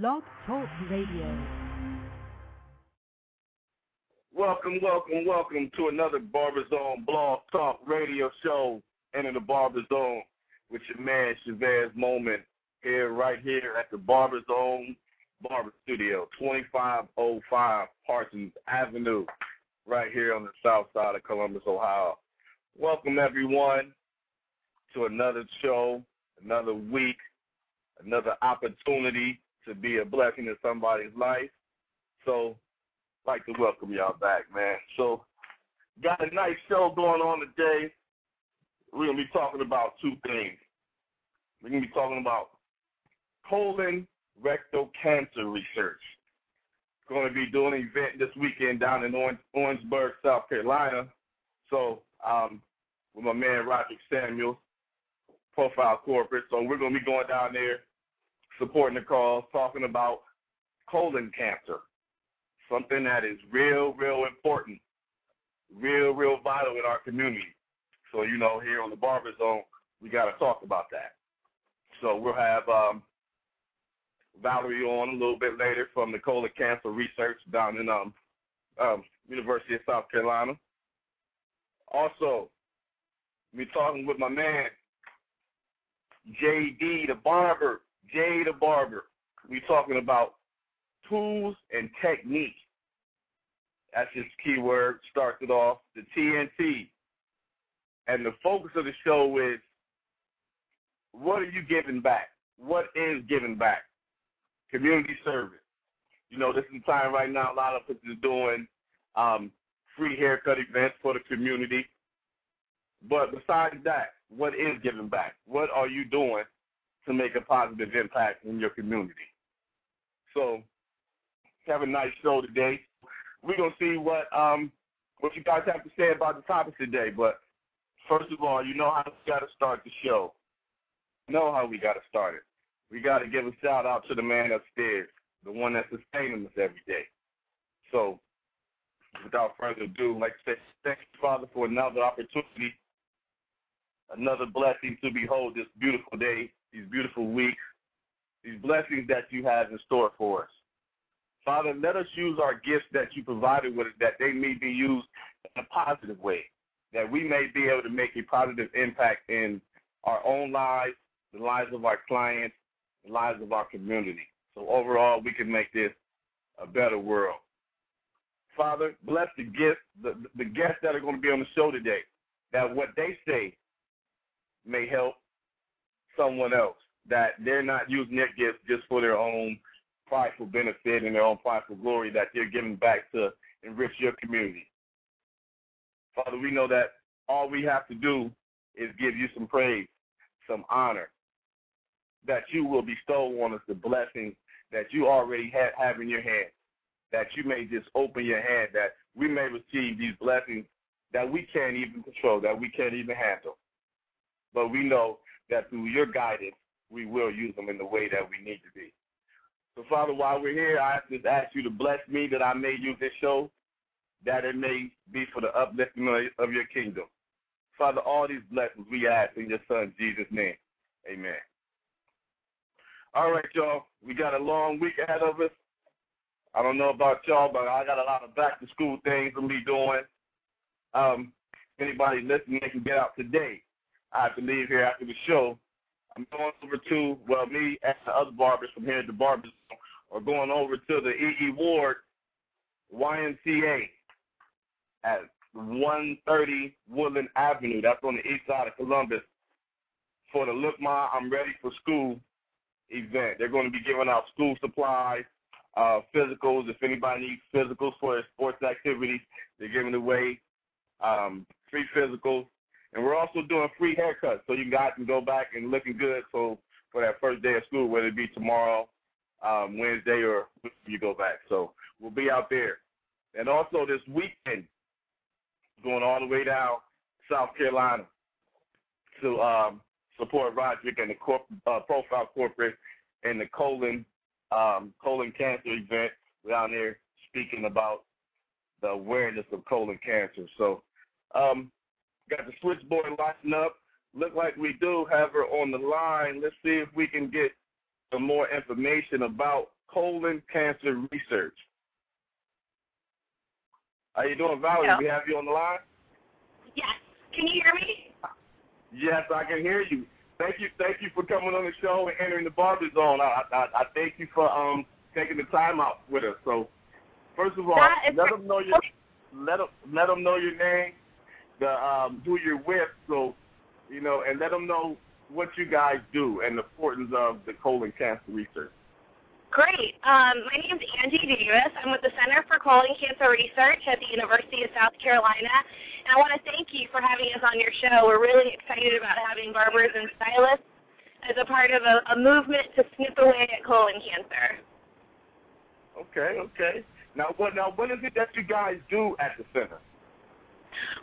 Blog Talk Radio. Welcome, welcome, welcome to another Barber Zone Blog Talk Radio show. Enter the Barber Zone with your man Chavez Moment here, right here at the Barber Zone Barber Studio, 2505 Parsons Avenue, right here on the south side of Columbus, Ohio. Welcome everyone to another show, another week, another opportunity to be a blessing in somebody's life. So, like to welcome y'all back, man. So, got a nice show going on today. We're gonna be talking about two things. We're gonna be talking about colon rectal cancer research. Going to be doing an event this weekend down in Orangeburg, South Carolina. So, um, with my man Roger Samuels, Profile Corporate. So we're going to be going down there supporting the cause, talking about colon cancer, something that is real, real important, real, real vital in our community. So, you know, here on the Barber Zone, we got to talk about that. So we'll have um, Valerie on a little bit later from the colon cancer research down in um, um, University of South Carolina. Also, we're talking with my man, JD the Barber, Jay the Barber. We're talking about tools and technique. That's his keyword. Starts it off. The TNT. And the focus of the show is what are you giving back? What is giving back? Community service. You know, this is the time right now a lot of us are doing um, free haircut events for the community. But besides that, what is giving back? What are you doing to make a positive impact in your community? So, have a nice show today. We're gonna see what um what you guys have to say about the topic today. But first of all, you know how we got to start the show. You know how we got to start it. We got to give a shout out to the man upstairs, the one that's sustaining us every day. So, without further ado, like I said, thank you, Father, for another opportunity another blessing to behold this beautiful day, these beautiful weeks, these blessings that you have in store for us. Father, let us use our gifts that you provided with us, that they may be used in a positive way, that we may be able to make a positive impact in our own lives, the lives of our clients, the lives of our community. So overall, we can make this a better world. Father, bless the gifts, the, the guests that are going to be on the show today, that what they say may help someone else. That they're not using their gifts just for their own prideful benefit and their own prideful glory, that they're giving back to enrich your community. Father, we know that all we have to do is give you some praise, some honor, that you will bestow on us the blessings that you already have, have in your hand, that you may just open your hand, that we may receive these blessings that we can't even control, that we can't even handle. But we know that through your guidance, we will use them in the way that we need to be. So, Father, while we're here, I just ask you to bless me that I may use this show, that it may be for the uplifting of your kingdom. Father, all these blessings we ask in your Son, Jesus' name. Amen. All right, y'all. We got a long week ahead of us. I don't know about y'all, but I got a lot of back to school things to be doing. Um, anybody listening, they can get out today. I have to leave here after the show. I'm going over to, well, me and the other barbers from here at the Barbers are going over to the E.E. Ward YMCA at 130 Woodland Avenue. That's on the east side of Columbus for the Look Ma, I'm Ready for School event. They're going to be giving out school supplies, uh, physicals. If anybody needs physicals for their sports activities, they're giving away um, free physicals. And we're also doing free haircuts, so you guys can go back and looking good. So for that first day of school, whether it be tomorrow, um, Wednesday, or you go back. So we'll be out there. And also this weekend, going all the way down South Carolina to um, support Roderick and the corp- uh, Profile Corporate and the colon um, colon cancer event. We're down there speaking about the awareness of colon cancer. So um, Got the switchboard lighting up. Look like we do have her on the line. Let's see if we can get some more information about colon cancer research. How you doing, Valerie? Yeah. We have you on the line. Yes. Can you hear me? Yes, I can hear you. Thank you, thank you for coming on the show and entering the barber zone. I, I, I thank you for um taking the time out with us. So, first of all, let them know your let them let them know your name, the um who you're with, so you know, and let them know what you guys do and the importance of the colon cancer research. Great. Um, my is Angie Davis. I'm with the Center for Colon Cancer Research at the University of South Carolina. And I want to thank you for having us on your show. We're really excited about having barbers and stylists as a part of a, a movement to snip away at colon cancer. Okay, okay. Now, what now? What is it that you guys do at the center?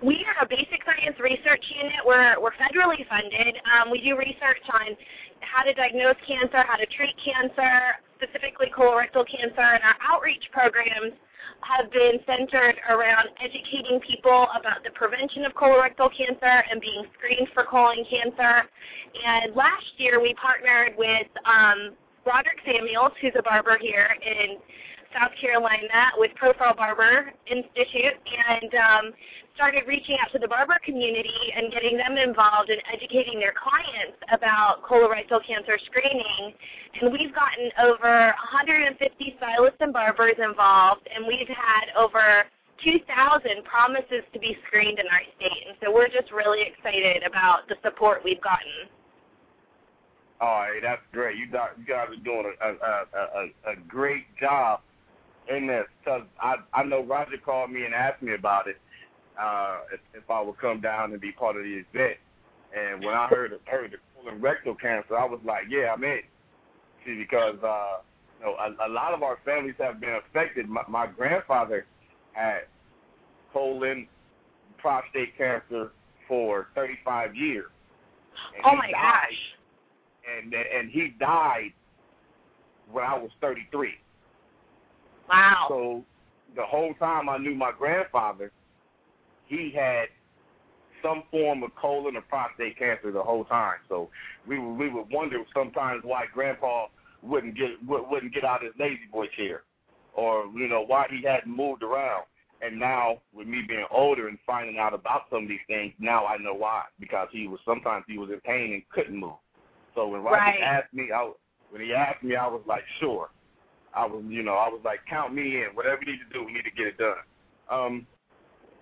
We are a basic science research unit. We're, we're federally funded. Um, we do research on how to diagnose cancer, how to treat cancer, specifically colorectal cancer, and our outreach programs have been centered around educating people about the prevention of colorectal cancer and being screened for colon cancer. And last year we partnered with um, Roderick Samuels, who's a barber here in South Carolina with Profile Barber Institute and um, started reaching out to the barber community and getting them involved in educating their clients about colorectal cancer screening. And we've gotten over 150 stylists and barbers involved, and we've had over 2,000 promises to be screened in our state. And so we're just really excited about the support we've gotten. All right, that's great. You guys, are doing a a, a, a great job in this because I I know Roger called me and asked me about it uh, if, if I would come down and be part of the event. And when I heard heard the colon rectal cancer, I was like, yeah, I'm in. See, because uh, you know a, a lot of our families have been affected. My, my grandfather had colon prostate cancer for 35 years. And Oh my died- gosh. and and he died when I was 33. Wow. So the whole time I knew my grandfather, he had some form of colon or prostate cancer the whole time. So we would we would wonder sometimes why Grandpa wouldn't get wouldn't get out of his lazy boy chair, or you know why he hadn't moved around. And now with me being older and finding out about some of these things, now I know why because he was sometimes he was in pain and couldn't move. So when Roger Right. asked me, I, when he asked me, I was like, sure. I was, you know, I was like, count me in. Whatever we need to do, we need to get it done. Um,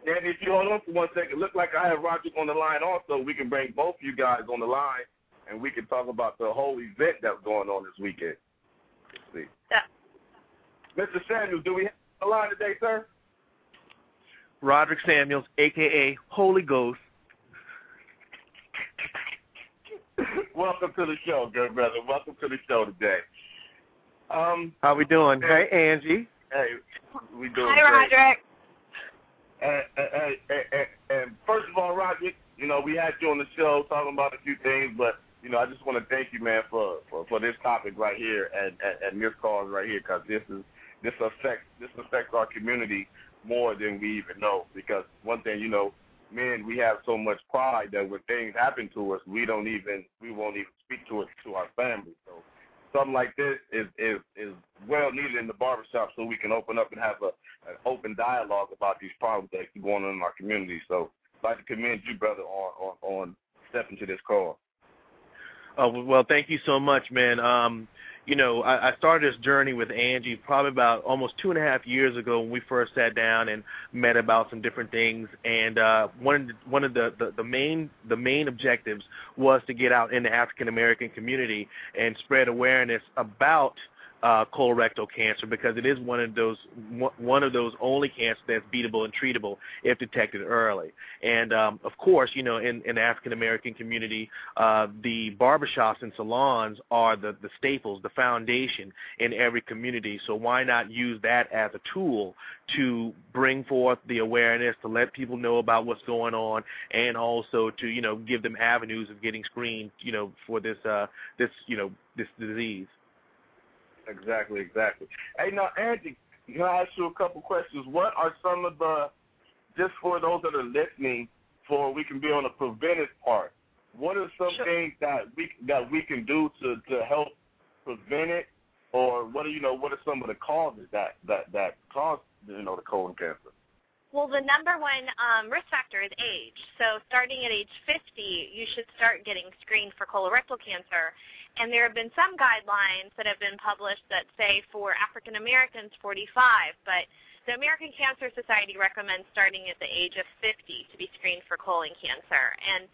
and if you hold on for one second, look like I have Roger on the line also. We can bring both you guys on the line, and we can talk about the whole event that's going on this weekend. Let's see. Yeah. Mr. Samuels, do we have a line today, sir? Roderick Samuels, aka Holy Ghost. Welcome to the show, good brother. Welcome to the show today. Um, How we doing? Hey, Angie. hey, we doing Hi, great. Roderick. And, and, and, and first of all, Roger, you know, we had you on the show talking about a few things, but you know, I just want to thank you, man, for for, for this topic right here and, and, and this cause right here, because this is this affects this affects our community more than we even know. Because one thing, you know, men, we have so much pride that when things happen to us, we don't even we won't even speak to it to our family. So something like this is is is well needed in the barbershop, so we can open up and have a an open dialogue about these problems that are going on in our community. So I'd like to commend you, brother, on on, on stepping to this call. Oh well, thank you so much, man. Um, you know, I, I started this journey with Angie probably about almost two and a half years ago when we first sat down and met about some different things. And uh, one of the, one of the, the, the main the main objectives was to get out in the African American community and spread awareness about uh, colorectal cancer because it is one of those one of those only cancers that's beatable and treatable if detected early. And um, of course, you know, in, in the African American community, uh, the barbershops and salons are the, the staples, the foundation in every community. So why not use that as a tool to bring forth the awareness, to let people know about what's going on, and also to you know give them avenues of getting screened, you know, for this uh, this you know this disease. Exactly, exactly. Hey, now, Angie, can I ask you a couple questions? What are some of the, just for those that are listening, for we can be on the preventive part, what are some Sure. things that we that we can do to, to help prevent it or what are you know what are some of the causes that that that cause you know the colon cancer? Well, the number one um, risk factor is age. So starting at age 50, you should start getting screened for colorectal cancer. And there have been some guidelines that have been published that say for African Americans 45, but the American Cancer Society recommends starting at the age of 50 to be screened for colon cancer. And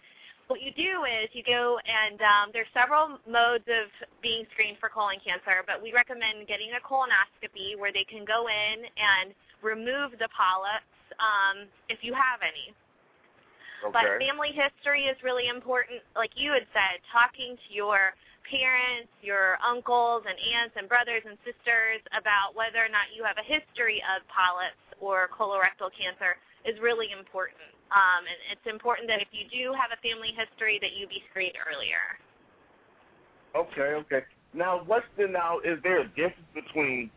what you do is you go and um, there's several modes of being screened for colon cancer, but we recommend getting a colonoscopy where they can go in and remove the polyps um, if you have any. Okay. But family history is really important. Like you had said, talking to your parents, your uncles and aunts and brothers and sisters about whether or not you have a history of polyps or colorectal cancer is really important. Um, and it's important that if you do have a family history, that you be screened earlier. Okay, okay. Now, what's the now? Is there a difference between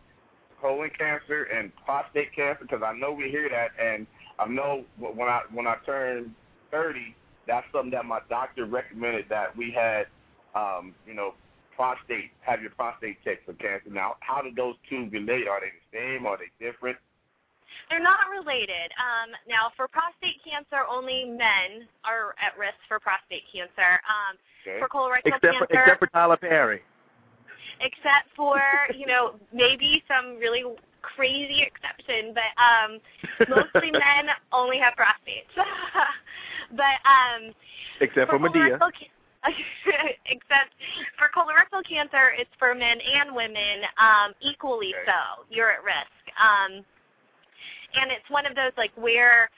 colon cancer and prostate cancer? Because I know we hear that, and I know when I when I turned 30, that's something that my doctor recommended that we had, um, you know, prostate have your prostate checked for cancer. Now, how do those two relate? Are they the same? Are they different? They're not related. Um, now, for prostate cancer, only men are at risk for prostate cancer. Um, Okay. For colorectal Except cancer, for, except for Tyler Perry. except for you know maybe some really crazy exception, but um, mostly men only have prostates. but um, Except for Madea. colorectal ca- except for colorectal cancer, it's for men and women um, equally Okay. so. You're at risk, um, and it's one of those like where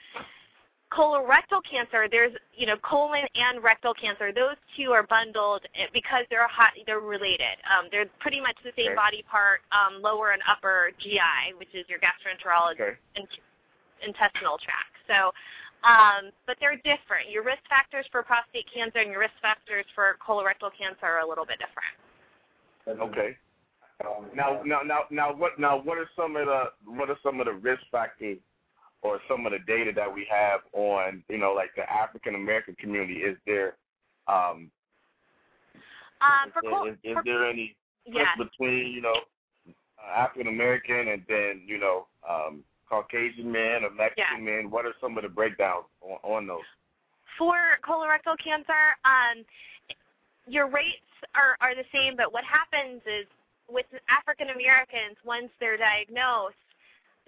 colorectal cancer there's you know colon and rectal cancer those two are bundled eh, because they're hot they're related um, they're pretty much the same Okay. body part um, lower and upper gi which is your gastroenterology Okay. in- intestinal tract so um, but they're different your risk factors for prostate cancer and your risk factors for colorectal cancer are a little bit different Okay. Now, now, now, now, what? Now, what are some of the what are some of the risk factors or some of the data that we have on, you know, like the African American community? Is there, um, um, is, for, there- col- is, is for there any yes. difference between, you know, uh, African American and then, you know, um, Caucasian men or Mexican men? What are some of the breakdowns on, on those? For colorectal cancer, um, your rates are, are the same, but what happens is with African Americans, once they're diagnosed,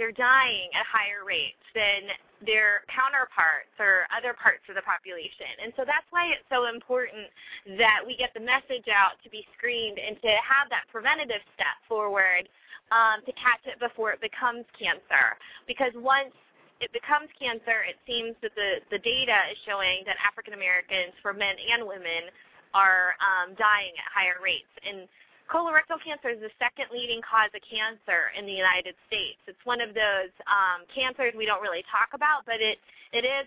they're dying at higher rates than their counterparts or other parts of the population. And so that's why it's so important that we get the message out to be screened and to have that preventative step forward um, to catch it before it becomes cancer. Because once it becomes cancer, it seems that the, the data is showing that African Americans, for men and women, are um, dying at higher rates. And colorectal cancer is the second leading cause of cancer in the United States. It's one of those um, cancers we don't really talk about, but it it is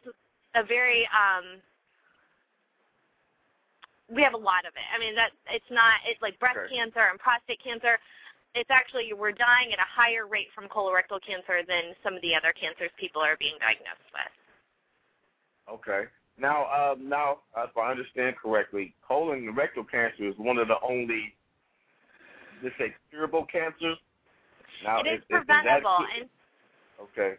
a very um, we have a lot of it. I mean that it's not it's like breast Okay. cancer and prostate cancer. It's actually we're dying at a higher rate from colorectal cancer than some of the other cancers people are being diagnosed with. Okay. Now, um, now, if I understand correctly, colon and rectal cancer is one of the only, let's say, curable cancers. Now, it is is, that preventable cu- and okay.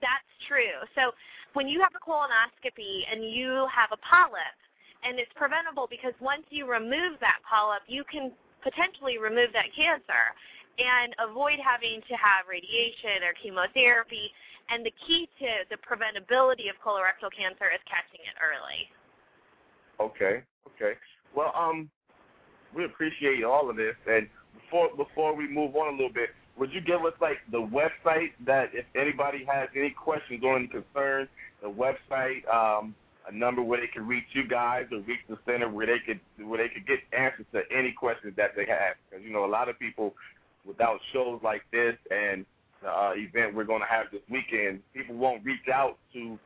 That's true. So when you have a colonoscopy and you have a polyp, and it's preventable because once you remove that polyp, you can potentially remove that cancer and avoid having to have radiation or chemotherapy. And the key to the preventability of colorectal cancer is catching it early. Okay. Okay. Well, um, we appreciate all of this, and before before we move on a little bit, would you give us like the website that if anybody has any questions or any concerns, the website, um, a number where they can reach you guys or reach the center where they could where they could get answers to any questions that they have, because you know a lot of people without shows like this and the uh, event we're going to have this weekend, people won't reach out to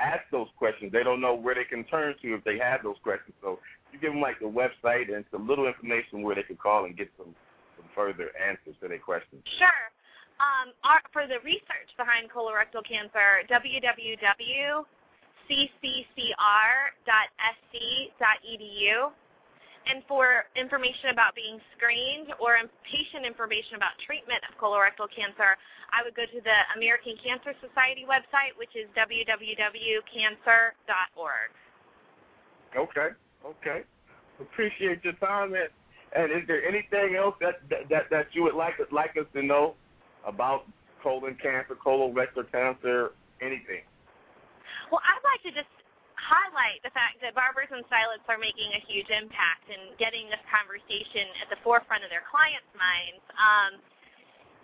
ask those questions. They don't know where they can turn to if they have those questions. So you give them like the website and some little information where they can call and get some, some further answers to their questions. Sure. Um, our, for the research behind colorectal cancer, www.cccr.sc.edu. and for information about being screened or patient information about treatment of colorectal cancer, I would go to the American Cancer Society website, which is www.cancer.org. Okay, okay. Appreciate your time. And, and is there anything else that, that that you would like like us to know about colon cancer, colorectal cancer, anything? Well, I'd like to just highlight the fact that barbers and stylists are making a huge impact in getting this conversation at the forefront of their clients' minds. Um,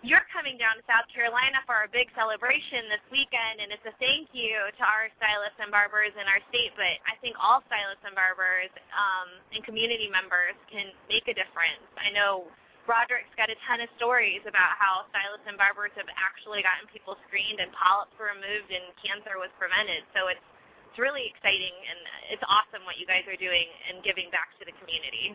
you're coming down to South Carolina for a big celebration this weekend, and it's a thank you to our stylists and barbers in our state, but I think all stylists and barbers um, and community members can make a difference. I know Roderick's got a ton of stories about how stylists and barbers have actually gotten people screened and polyps were removed and cancer was prevented. So it's it's really exciting and it's awesome what you guys are doing and giving back to the community.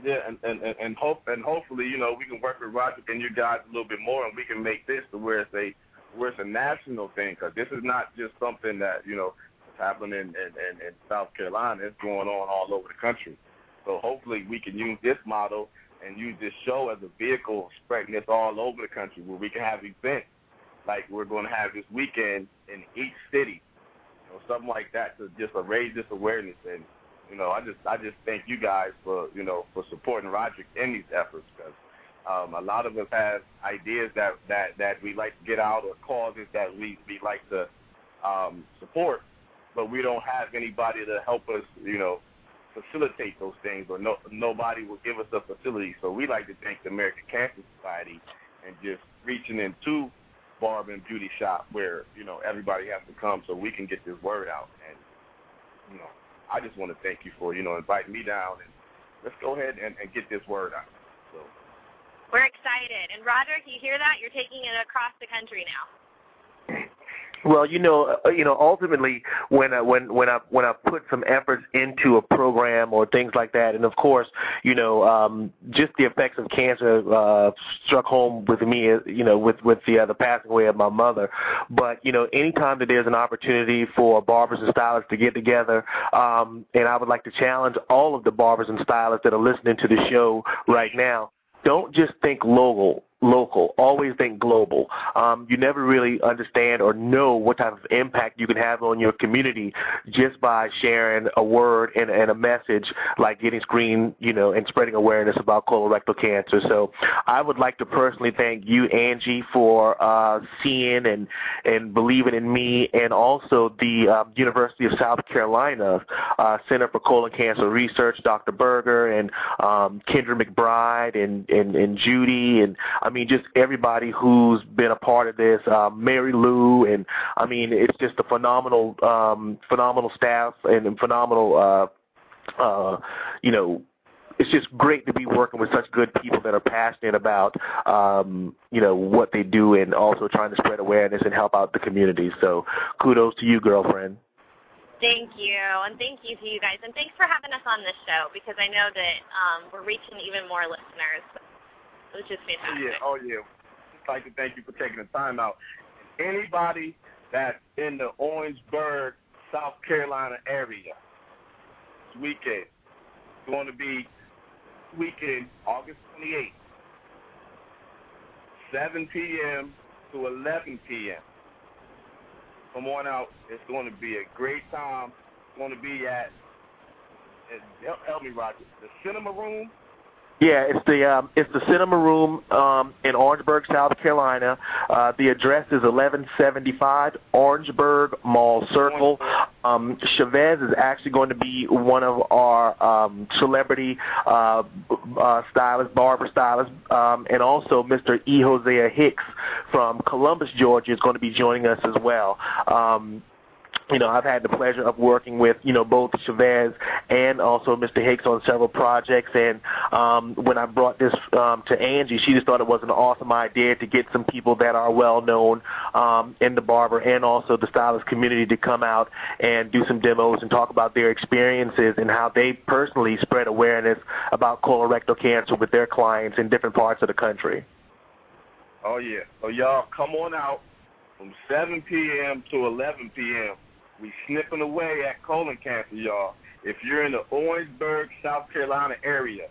Yeah, and and and hope and hopefully you know we can work with Roderick and you guys a little bit more, and we can make this to where it's a where it's a national thing. Because this is not just something that you know is happening in, in in in South Carolina. It's going on all over the country. So hopefully we can use this model and use this show as a vehicle spreading this all over the country, where we can have events like we're going to have this weekend in each city know, something like that to just raise this awareness. And you know, I just I just thank you guys for you know for supporting Roderick in these efforts because um, a lot of us have ideas that that that we like to get out or causes that we we like to um, support, but we don't have anybody to help us, you know, facilitate those things, or no nobody will give us a facility. So we like to thank the American Cancer Society and just reaching into barber and beauty shop where you know everybody has to come so we can get this word out. And you know, I just want to thank you for you know inviting me down and let's go ahead and, and get this word out. So we're excited. And Roderick, you hear that? You're taking it across the country now. Well, you know, uh, you know, ultimately, when I, when when I when I put some efforts into a program or things like that, and of course, you know, um, just the effects of cancer uh, struck home with me, uh, you know, with with the uh, the passing away of my mother. But you know, anytime that there's an opportunity for barbers and stylists to get together, um, and I would like to challenge all of the barbers and stylists that are listening to the show right now. Don't just think local local. Always think global. Um, you never really understand or know what type of impact you can have on your community just by sharing a word and, and a message like getting screened, you know, and spreading awareness about colorectal cancer. So I would like to personally thank you, Angie, for uh, seeing and and believing in me, and also the um, University of South Carolina uh, Center for Colon Cancer Research, Dr. Berger and um, Kendra McBride and, and and Judy and I mean, just everybody who's been a part of this, uh, Mary Lou, and I mean, it's just a phenomenal, um, phenomenal staff and, phenomenal, uh, uh, you know, it's just great to be working with such good people that are passionate about um, you know what they do and also trying to spread awareness and help out the community. So kudos to you, girlfriend. Thank you, and thank you to you guys, and thanks for having us on this show because I know that um, we're reaching even more listeners. It was just fantastic. Yeah, oh yeah. I'd like to thank you for taking the time out. Anybody that's in the Orangeburg, South Carolina area this weekend, it's going to be weekend, August 28th, 7 p.m. to 11 p.m. Come on out. It's going to be a great time. It's going to be at, help me, Roger, the Cinema Room yeah, it's the um, it's the Cinema Room um, in Orangeburg, South Carolina. Uh, the address is 1175 Orangeburg Mall Circle. Um, Chavez is actually going to be one of our um, celebrity uh, uh, stylists, barber stylists, um, and also Mr. E. Hosea Hicks from Columbus, Georgia, is going to be joining us as well. Um, you know, I've had the pleasure of working with, you know, both Chavez and also Mr. Hicks on several projects. And um, when I brought this um, to Angie, she just thought it was an awesome idea to get some people that are well known um, in the barber and also the stylist community to come out and do some demos and talk about their experiences and how they personally spread awareness about colorectal cancer with their clients in different parts of the country. Oh, yeah. So, y'all, come on out from 7 p.m. to 11 p.m we snipping away at colon cancer, y'all. if you're in the Orangeburg, South Carolina area,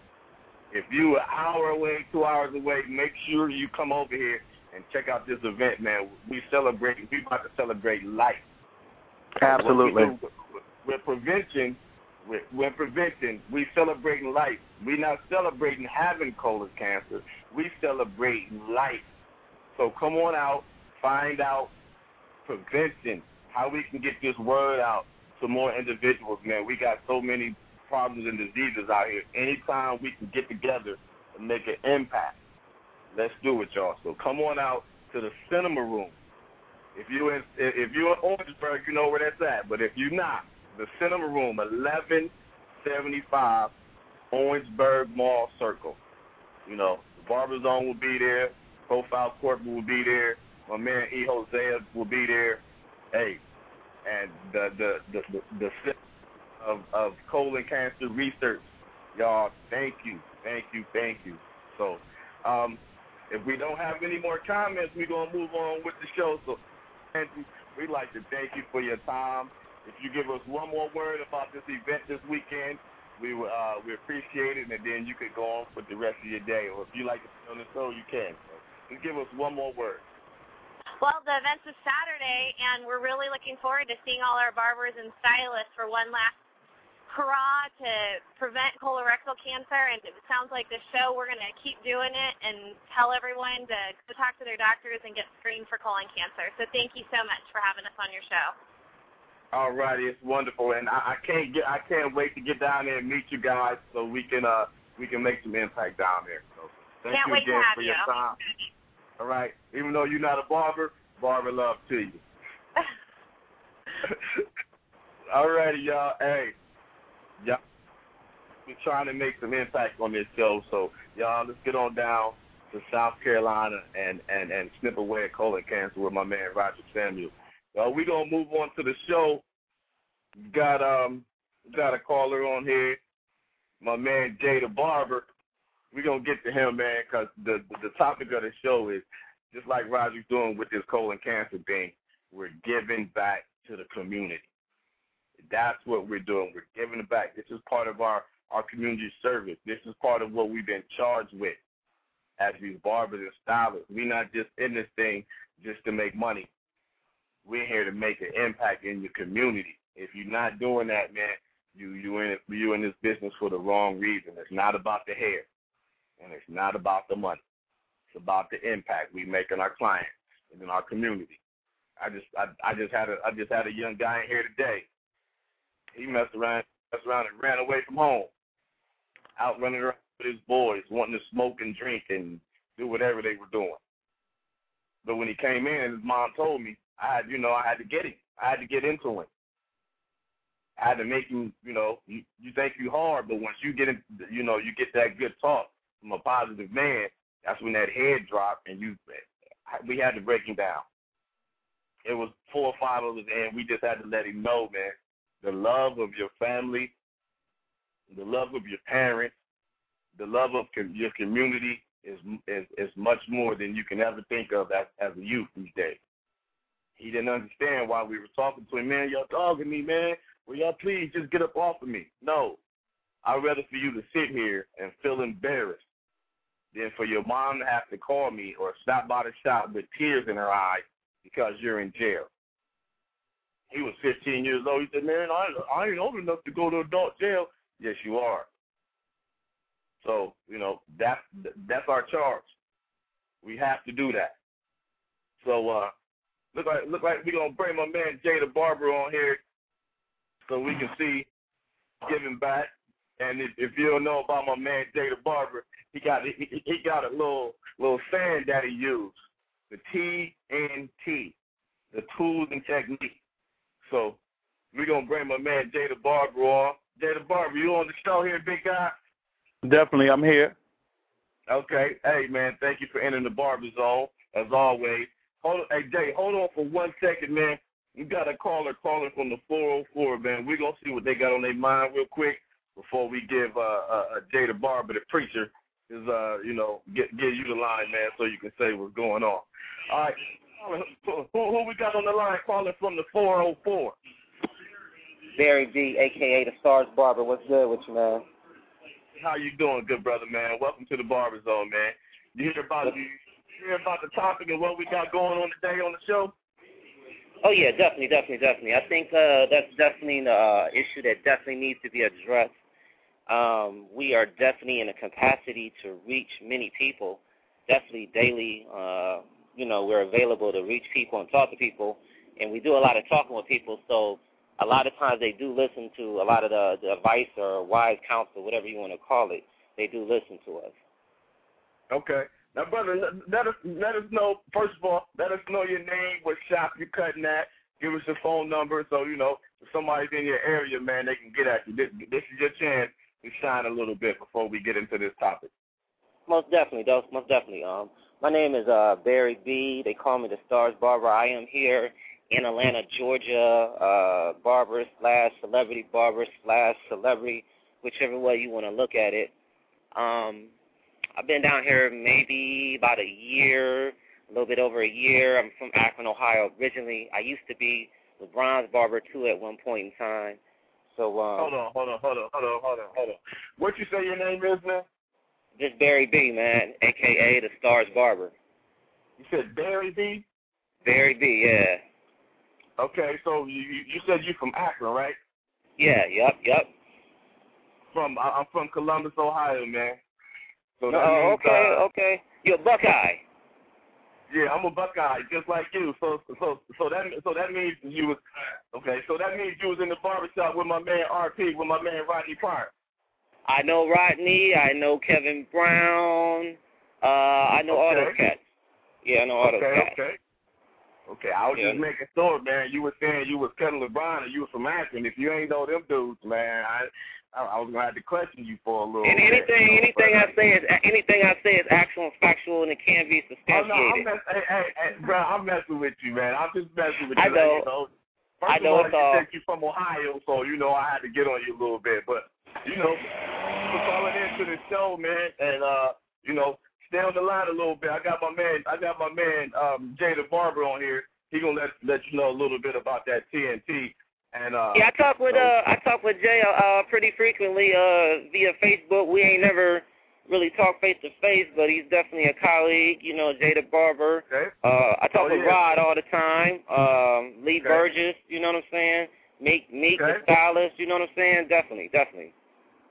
if you an hour away, two hours away, make sure you come over here and check out this event, man. We celebrate. We about to celebrate life. Absolutely. With prevention, with, with prevention, we celebrating life. We're not celebrating having colon cancer. We celebrate life. So come on out, find out prevention, how we can get this word out to more individuals, man. We got so many problems and diseases out here. Anytime we can get together and make an impact, let's do it, y'all. So come on out to the cinema room. If you in if you're in Orangeburg, you know where that's at. But if you're not, the cinema room, eleven seventy five, Orangeburg Mall Circle. You know, Barber Zone will be there. Profile Corporate will be there. My man E. Hosea will be there. Hey, and the the the the, the of of colon cancer research, y'all. Thank you, thank you, thank you. So, um, if we don't have any more comments, we're gonna move on with the show. So, Angie, we'd like to thank you for your time. If you give us one more word about this event this weekend, we uh, we appreciate it, and then you could go on with the rest of your day. Or if you like to be on the show, you can. So just give us one more word. Well, the event's this Saturday, and we're really looking forward to seeing all our barbers and stylists for one last hurrah to prevent colorectal cancer. And it sounds like the show, we're going to keep doing it and tell everyone to go talk to their doctors and get screened for colon cancer. So thank you so much for having us on your show. All righty, it's wonderful, and I, I can't get, I can't wait to get down there and meet you guys so we can, uh, we can make some impact down there. So thank can't you again for you. your time. All right. Even though you're not a barber, barber love to you. All righty, y'all. Hey, y'all. We're trying to make some impact on this show, so y'all, let's get on down to South Carolina and and and snip away at colon cancer with my man Roger Samuel. Uh, we're gonna move on to the show. Got um got a caller on here, my man Jay the Barber we're gonna get to him, man, because the, the topic of the show is just like Roger's doing with this colon cancer thing. We're giving back to the community. That's what we're doing. We're giving it back. This is part of our our community service. This is part of what we've been charged with as these barbers and stylists. We're not just in this thing just to make money. We're here to make an impact in your community. If you're not doing that, man, you you in you in this business for the wrong reason. It's not about the hair and it's not about the money. It's about the impact we make on our clients and in our community. I just I, I just had a I just had a young guy in here today. He messed around messed around and ran away from home. Out running around with his boys, wanting to smoke and drink and do whatever they were doing. But when he came in, his mom told me I had you know I had to get him. I had to get into him. I had to make him, you know, you, you think you hard, but once you get in, you know, you get that good talk, from a positive man, that's when that head dropped and you we had to break him down. It was four or five of us and we just had to let him know, man, the love of your family, the love of your parents, the love of your community is is is much more than you can ever think of as as a youth these days. He didn't understand why we were talking to him, man, y'all dogging me, man. Will y'all please just get up off of me? No. I'd rather for you to sit here and feel embarrassed than for your mom to have to call me or stop by the shop with tears in her eyes because you're in jail. He was 15 years old. He said, "Man, I I ain't old enough to go to adult jail." Yes, you are. So you know that's that's our charge. We have to do that. So uh, look like look like we're gonna bring my man the Barber on here so we can see giving back. And if, if you don't know about my man the Barber, he got he, he got a little little saying that he used, the TNT, the tools and technique. So we're gonna bring my man the Barber on. The Barber, you on the show here, big guy? Definitely, I'm here. Okay. Hey man, thank you for entering the barber zone as always. Hold hey Jay, hold on for one second, man. We got a caller calling from the 404, man. We're gonna see what they got on their mind real quick before we give uh, uh, Jay the Barber, the preacher, is uh, you know, get get you the line, man, so you can say what's going on. All right, who, who we got on the line calling from the 404? Barry B, aka the Stars Barber. What's good with you, man? How you doing, good brother, man? Welcome to the Barber Zone, man. You hear about you hear about the topic and what we got going on today on the show? Oh yeah, definitely, definitely, definitely. I think uh, that's definitely an uh, issue that definitely needs to be addressed. Um, we are definitely in a capacity to reach many people, definitely daily. Uh, you know, we're available to reach people and talk to people, and we do a lot of talking with people. So a lot of times they do listen to a lot of the, the advice or wise counsel, whatever you want to call it. They do listen to us. Okay. Now, brother, let us let us know. First of all, let us know your name, what shop you're cutting at. Give us your phone number, so you know if somebody's in your area, man, they can get at you. This, this is your chance to shine a little bit before we get into this topic. Most definitely, most definitely. Um, my name is uh Barry B. They call me the Stars Barber. I am here in Atlanta, Georgia, uh, barber slash celebrity barber slash celebrity, whichever way you want to look at it. Um, I've been down here maybe about a year, a little bit over a year. I'm from Akron, Ohio originally. I used to be LeBron's barber too at one point in time. So um, hold on, hold on, hold on, hold on, hold on, hold on. What you say your name is, man? Just Barry B, man, aka the Stars Barber. You said Barry B. Barry B, yeah. Okay, so you you said you from Akron, right? Yeah, yep, yep. From I'm from Columbus, Ohio, man. So oh, okay, uh, okay. You're a Buckeye. Yeah, I'm a Buckeye, just like you. So so so that so that means you was okay. So that means you was in the barbershop with my man RP, with my man Rodney Pryor. I know Rodney. I know Kevin Brown. Uh, I know okay. all those cats. Yeah, I know all okay, those cats. Okay. Okay, I was Yeah. just making sure, man. You were saying you was Kevin LeBron and you was from Akron. If you ain't know them dudes, man, I I, I was gonna have to question you for a little. And bit, anything, you know, anything I say is anything I say is actual and factual, and it can be Oh substantiated. no, I'm mess- hey, hey, hey, bro, I'm messing with you, man. I'm just messing with you. I know. You know. First I know of it's all, you said you from Ohio, so you know I had to get on you a little bit. But you know, for calling into the show, man, and uh, you know, stay on the line a little bit. I got my man, I got my man, um, Jay the Barber on here. He gonna let let you know a little bit about that TNT. And uh, Yeah, I talk with so- uh, I talk with Jay uh, pretty frequently uh, via Facebook. We ain't never really talked face to face, but he's definitely a colleague. You know, Jay the Barber. Okay. Uh, I talk Oh, with yeah. Rod all the time. Um, Lee Okay. Burgess. You know what I'm saying? Meek, Meek Okay. the stylist. You know what I'm saying? Definitely, definitely.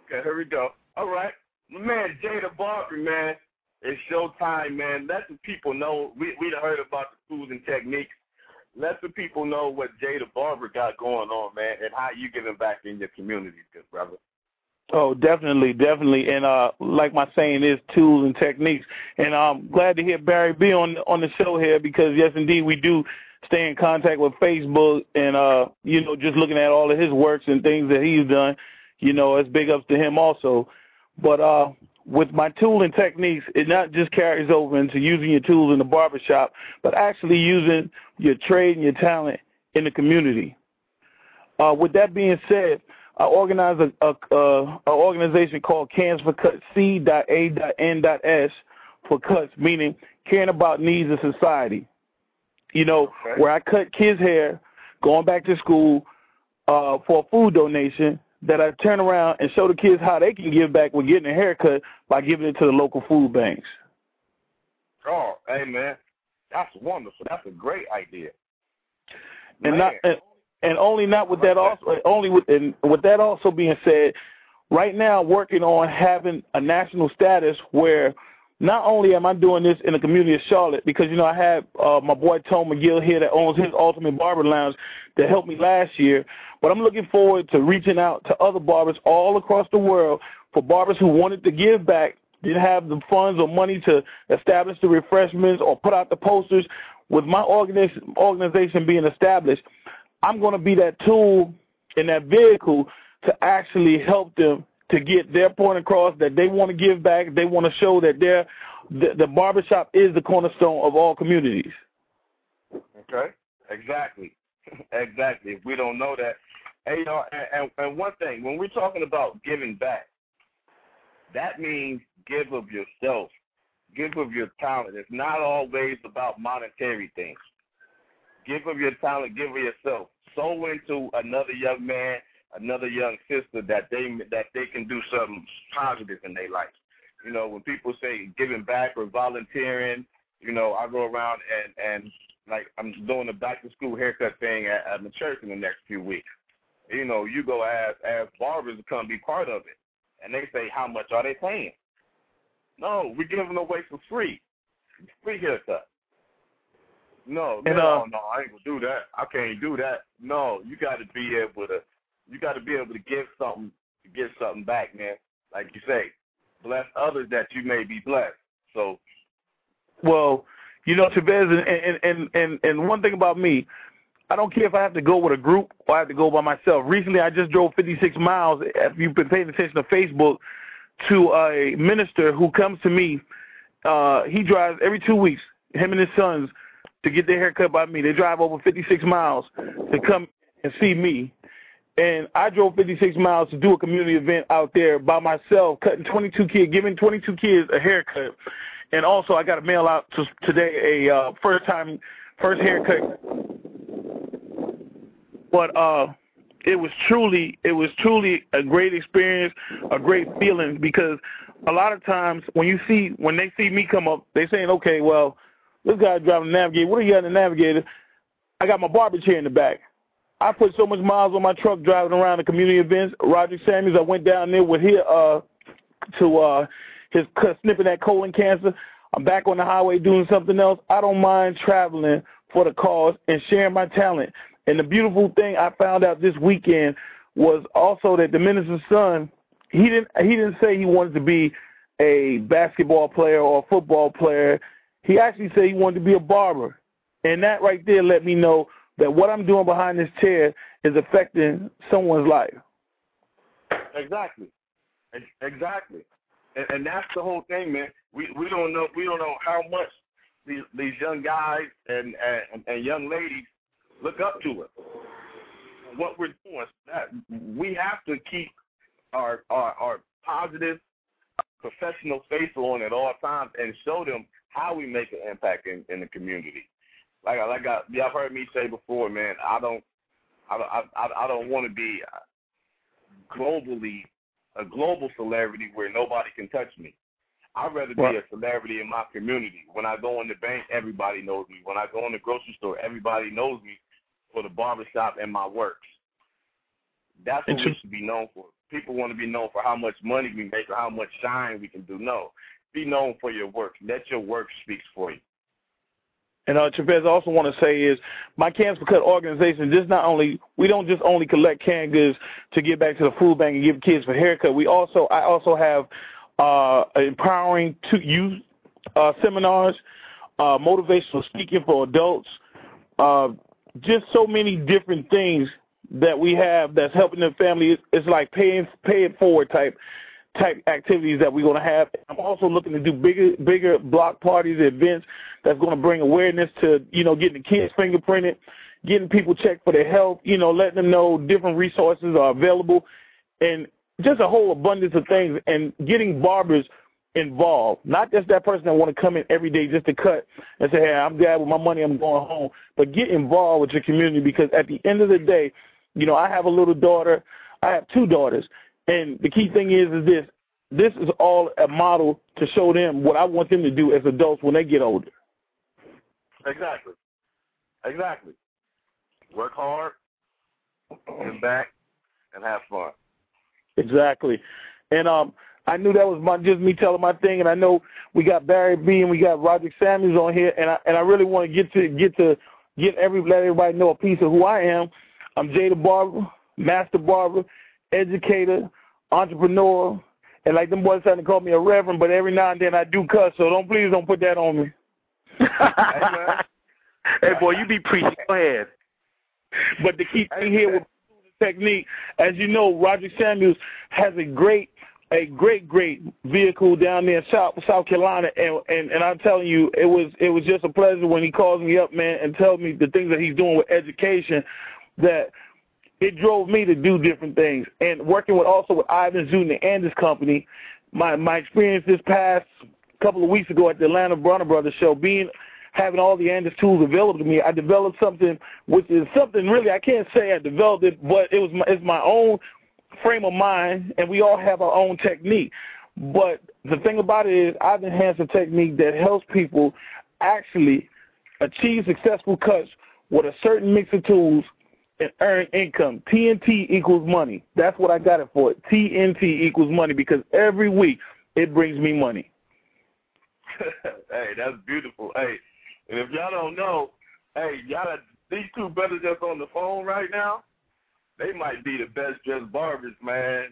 Okay, here we go. All right. My man, Jay the Barber, man. It's showtime, man. Let the people know. We we done heard about the tools and techniques. Let the people know what Jaye Da Barber got going on, man, and how you giving back in your community, good brother. Oh, definitely, definitely. And uh like my saying is tools and techniques. And I'm glad to hear Barry B on on the show here because yes indeed we do stay in contact with Facebook and uh you know just looking at all of his works and things that he's done, you know, it's big ups to him also. But uh with my tool and techniques, it not just carries over into using your tools in the barbershop, but actually using your trade and your talent in the community. Uh, with that being said, I organize a, a, a, a organization called Cans for Cuts, C.A.N.S for cuts, meaning caring about needs of society. You know, Okay. where I cut kids' hair, going back to school uh, for a food donation, that I turn around and show the kids how they can give back with getting a haircut by giving it to the local food banks. Oh, hey man, that's wonderful. That's a great idea. and Man. not and, and only not with that also only with and with that also being said, right now working on having a national status where not only am I doing this in the community of Charlotte because you know I have uh, my boy Tom McGill here that owns his Ultimate Barber Lounge that helped me last year, but I'm looking forward to reaching out to other barbers all across the world for barbers who wanted to give back, didn't have the funds or money to establish the refreshments or put out the posters. With my organization organization being established, I'm going to be that tool and that vehicle to actually help them to get their point across that they want to give back. They want to show that they're, the, the barbershop is the cornerstone of all communities. Okay. Exactly. exactly. If we don't know that, hey, y'all, and, and, and one thing, when we're talking about giving back, that means give of yourself, give of your talent. It's not always about monetary things. Give of your talent, give of yourself. Sow into another young man another young sister that they that they can do something positive in their life. You know, when people say giving back or volunteering, you know, I go around and and like I'm doing a back to school haircut thing at, at my church in the next few weeks. You know, you go ask ask barbers to come be part of it, and they say how much are they paying? No, we're giving away for free, free haircut. No, And, no, uh, no, I ain't gonna do that. I can't do that. No, you got to be able to, you got to be able to give something, to give something back, man. Like you say, bless others that you may be blessed. So, Well, you know, Chavez, and and and and one thing about me, I don't care if I have to go with a group or I have to go by myself. Recently, I just drove 56 miles. If you've been paying attention to Facebook, to a minister who comes to me. Uh, he drives every two weeks. Him and his sons to get their hair cut by me. They drive over 56 miles to come and see me. And I drove 56 miles to do a community event out there by myself, cutting 22 kids, giving 22 kids a haircut. And also, I got to mail out to today a uh, first time, first haircut. But uh, it was truly, it was truly a great experience, a great feeling because a lot of times when you see, when they see me come up, they saying, okay, well, this guy driving a Navigator. What are you in the Navigator? I got my barber chair in the back. I put so much miles on my truck driving around the community events. Roger Samuels, I went down there with his uh to uh his sniffing that colon cancer. I'm back on the highway doing something else. I don't mind traveling for the cause and sharing my talent. And the beautiful thing I found out this weekend was also that the minister's son, he didn't he didn't say he wanted to be a basketball player or a football player. He actually said he wanted to be a barber. And that right there let me know that what I'm doing behind this chair is affecting someone's life. Exactly. Exactly. And, and that's the whole thing, man. We we don't know we don't know how much these these young guys and and, and young ladies look up to us. What we're doing, that we have to keep our our, our positive, professional face on at all times and show them how we make an impact in, in the community. Like I like I, y'all heard me say before, man. I don't I I I, I don't want to be globally a global celebrity where nobody can touch me. I'd rather be a celebrity in my community. When I go in the bank, everybody knows me. When I go in the grocery store, everybody knows me for the barbershop and my works. That's what we should be known for. People want to be known for how much money we make or how much shine we can do. No. Be known for your work. Let your work speak for you. And uh, Chavez, I also want to say is my Cans for Cut organization just not only we don't just only collect canned goods to give back to the food bank and give kids for haircut. We also I also have uh, empowering to youth uh, seminars, uh, motivational speaking for adults, uh, just so many different things that we have that's helping the family. It's, it's like paying pay it forward type type activities that we're going to have. I'm also looking to do bigger bigger block parties, events that's going to bring awareness to you know getting the kids fingerprinted, getting people checked for their health, you know, letting them know different resources are available, and just a whole abundance of things, and getting barbers involved. Not just that person that want to come in every day just to cut and say, hey, I'm glad with my money, I'm going home, but get involved with your community because at the end of the day, you know, I have a little daughter, I have two daughters, and the key thing is, is this. This is all a model to show them what I want them to do as adults when they get older. Exactly. Exactly. Work hard, get back, and have fun. Exactly. And um I knew that was my just me telling my thing and I know we got Barry B and we got Roger Samuels on here and I and I really want to get to get to get every let everybody know a piece of who I am. I'm Jaye Da Barber, master barber, educator, entrepreneur, and like them boys trying to call me a reverend, but every now and then I do cuss, so don't please don't put that on me. hey, boy, you be preaching. Go ahead. But the key thing here with technique, as you know, Roger Samuels has a great, a great, great vehicle down there in South South Carolina, and and and I'm telling you, it was it was just a pleasure when he calls me up, man, and tells me the things that he's doing with education, that it drove me to do different things, and working with also with Ivan Zuten and his company, my my experience this past couple of weeks ago at the Atlanta Bronner Brothers show, being having all the Andis tools available to me, I developed something which is something really I can't say I developed it, but it was my, it's my own frame of mind, and we all have our own technique. But the thing about it is, I've enhanced a technique that helps people actually achieve successful cuts with a certain mix of tools and earn income. TNT equals money. That's what I got it for. TNT equals money because every week it brings me money. hey, that's beautiful. Hey, and if y'all don't know, hey, y'all these two brothers that's on the phone right now, they might be the best dressed barbers, man.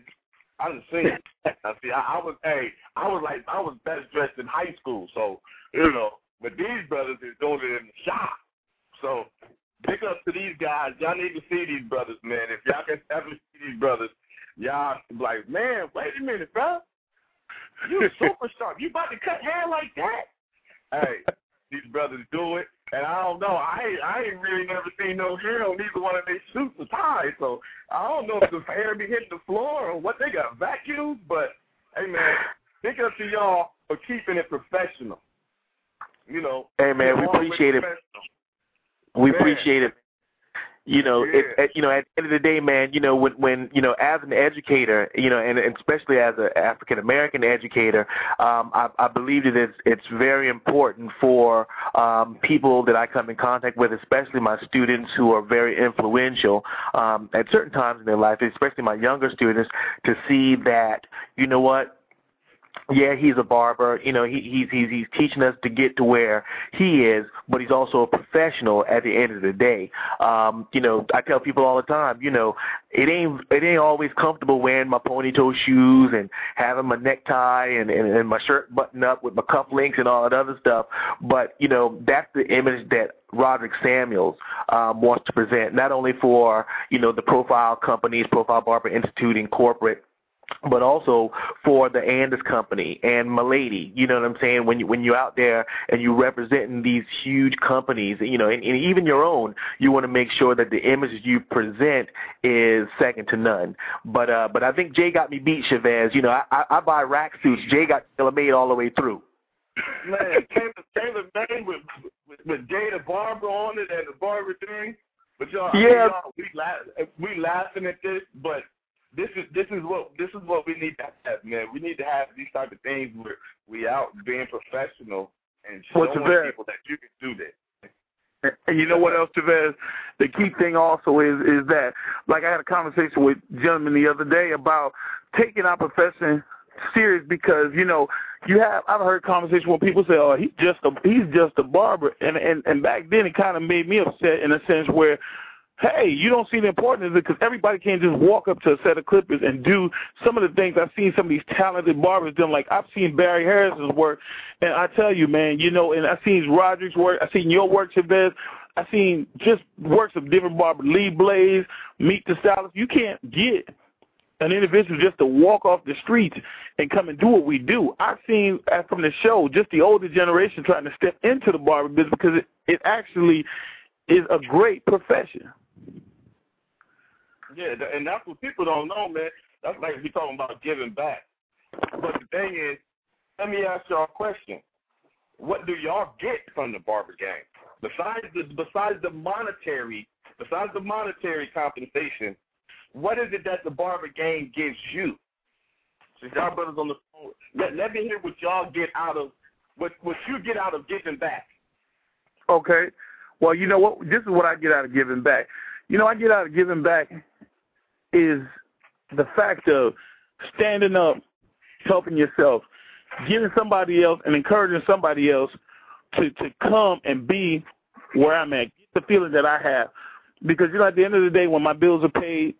I done seen it. I see. I, I was, hey, I was like, I was best dressed in high school, so you know. But these brothers is doing it in the shop. So big up to these guys. Y'all need to see these brothers, man. If y'all can ever see these brothers, y'all be like, man, wait a minute, bro. You super sharp. You about to cut hair like that? Hey, these brothers do it. And I don't know. I I ain't really never seen no hair on either one of their suits or ties. So I don't know if the hair be hitting the floor or what they got vacuums. But hey, man, big up to y'all for keeping it professional. You know. Hey, man, we appreciate it. We Man. appreciate it. You know, Yeah. it, it, you know, at the end of the day, man, you know, when, when you know, as an educator, you know, and, and especially as an African American educator, um, I, I believe that it's it's very important for um, people that I come in contact with, especially my students who are very influential um, at certain times in their life, especially my younger students, to see that you know what yeah, he's a barber. You know, he, he's he's he's teaching us to get to where he is, but he's also a professional at the end of the day. Um, you know, I tell people all the time, you know, it ain't it ain't always comfortable wearing my ponytail shoes and having my necktie and, and, and my shirt buttoned up with my cufflinks and all that other stuff. But you know, that's the image that Roderick Samuels um, wants to present, not only for you know the profile companies, Profile Barber Institute, and corporate but also for the Andis company and Milady. You know what I'm saying? When you when you're out there and you're representing these huge companies, you know, and, and even your own, you want to make sure that the image you present is second to none. But uh, but I think Jay got me beat, Chavez. You know, I, I, I buy rack suits. Jay got made all the way through. Man, tailor, tailor made with, with with Jaye Da Barber on it and the barber thing. But y'all, I mean, Yeah. y'all, we laugh, we laughing at this, but this is this is what this is what we need to have, man. We need to have these type of things where we out being professional and showing Tavez- people that you can do this. And you know what else, Chavez? The key thing also is is that, like I had a conversation with a gentleman the other day about taking our profession serious because you know you have I've heard conversations where people say, "Oh, he's just a he's just a barber," and and and back then it kind of made me upset in a sense where. Hey, you don't see the importance of it because everybody can't just walk up to a set of clippers and do some of the things I've seen some of these talented barbers do. Like I've seen Barry Harris's work, and I tell you, man, you know, and I've seen Roderick's work, I've seen your work, Chavez, I've seen just works of different barbers, Lee Blaze, Meet the Stylist. You can't get an individual just to walk off the streets and come and do what we do. I've seen uh, from the show just the older generation trying to step into the barber business because it, it actually is a great profession. Yeah, and that's what people don't know, man. That's like we talking about giving back. But the thing is, let me ask y'all a question. What do y'all get from the barber game? Besides the besides the monetary besides the monetary compensation, what is it that the barber game gives you? Since y'all brothers on the phone, let, let me hear what y'all get out of what what you get out of giving back. Okay. Well, you know what? This is what I get out of giving back. You know, I get out of giving back is the fact of standing up, helping yourself, giving somebody else and encouraging somebody else to to come and be where I'm at. Get the feeling that I have. Because you know, at the end of the day, when my bills are paid,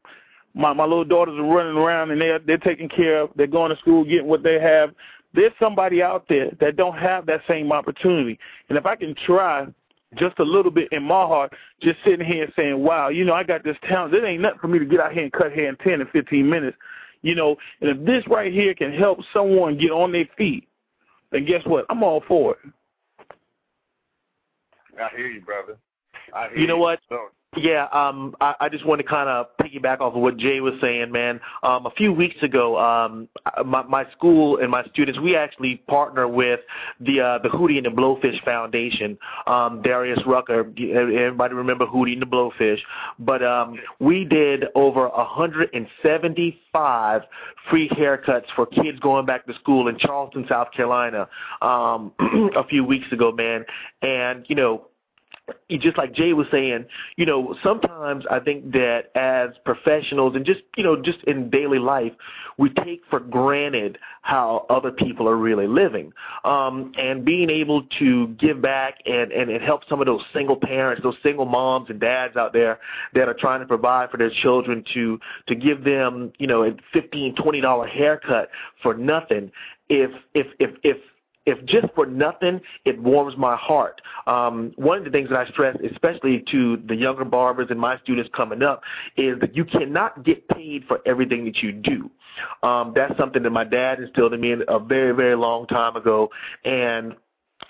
my my little daughters are running around and they're they're taken care of. They're going to school, getting what they have. There's somebody out there that don't have that same opportunity. And if I can try just a little bit in my heart, just sitting here and saying, wow, you know, I got this talent. It ain't nothing for me to get out here and cut hair in 10 and 15 minutes. You know, and if this right here can help someone get on their feet, then guess what? I'm all for it. I hear you, brother. I hear You know what? So, Yeah, um, I, I just want to kind of piggyback off of what Jay was saying, man. Um, a few weeks ago, um, my, my school and my students, we actually partner with the uh, the Hootie and the Blowfish Foundation. Um, Darius Rucker, everybody remember Hootie and the Blowfish? But um, we did over 175 free haircuts for kids going back to school in Charleston, South Carolina, um, a few weeks ago, man. And you know just like Jay was saying, you know, sometimes I think that as professionals and just, you know, just in daily life, we take for granted how other people are really living. Um, and being able to give back and, and, and help some of those single parents, those single moms and dads out there that are trying to provide for their children to, to give them, you know, a fifteen, twenty dollar haircut for nothing. If, if, if, if, if just for nothing, it warms my heart. Um, one of the things that I stress, especially to the younger barbers and my students coming up, is that you cannot get paid for everything that you do. Um, that's something that my dad instilled in me a very, very long time ago, and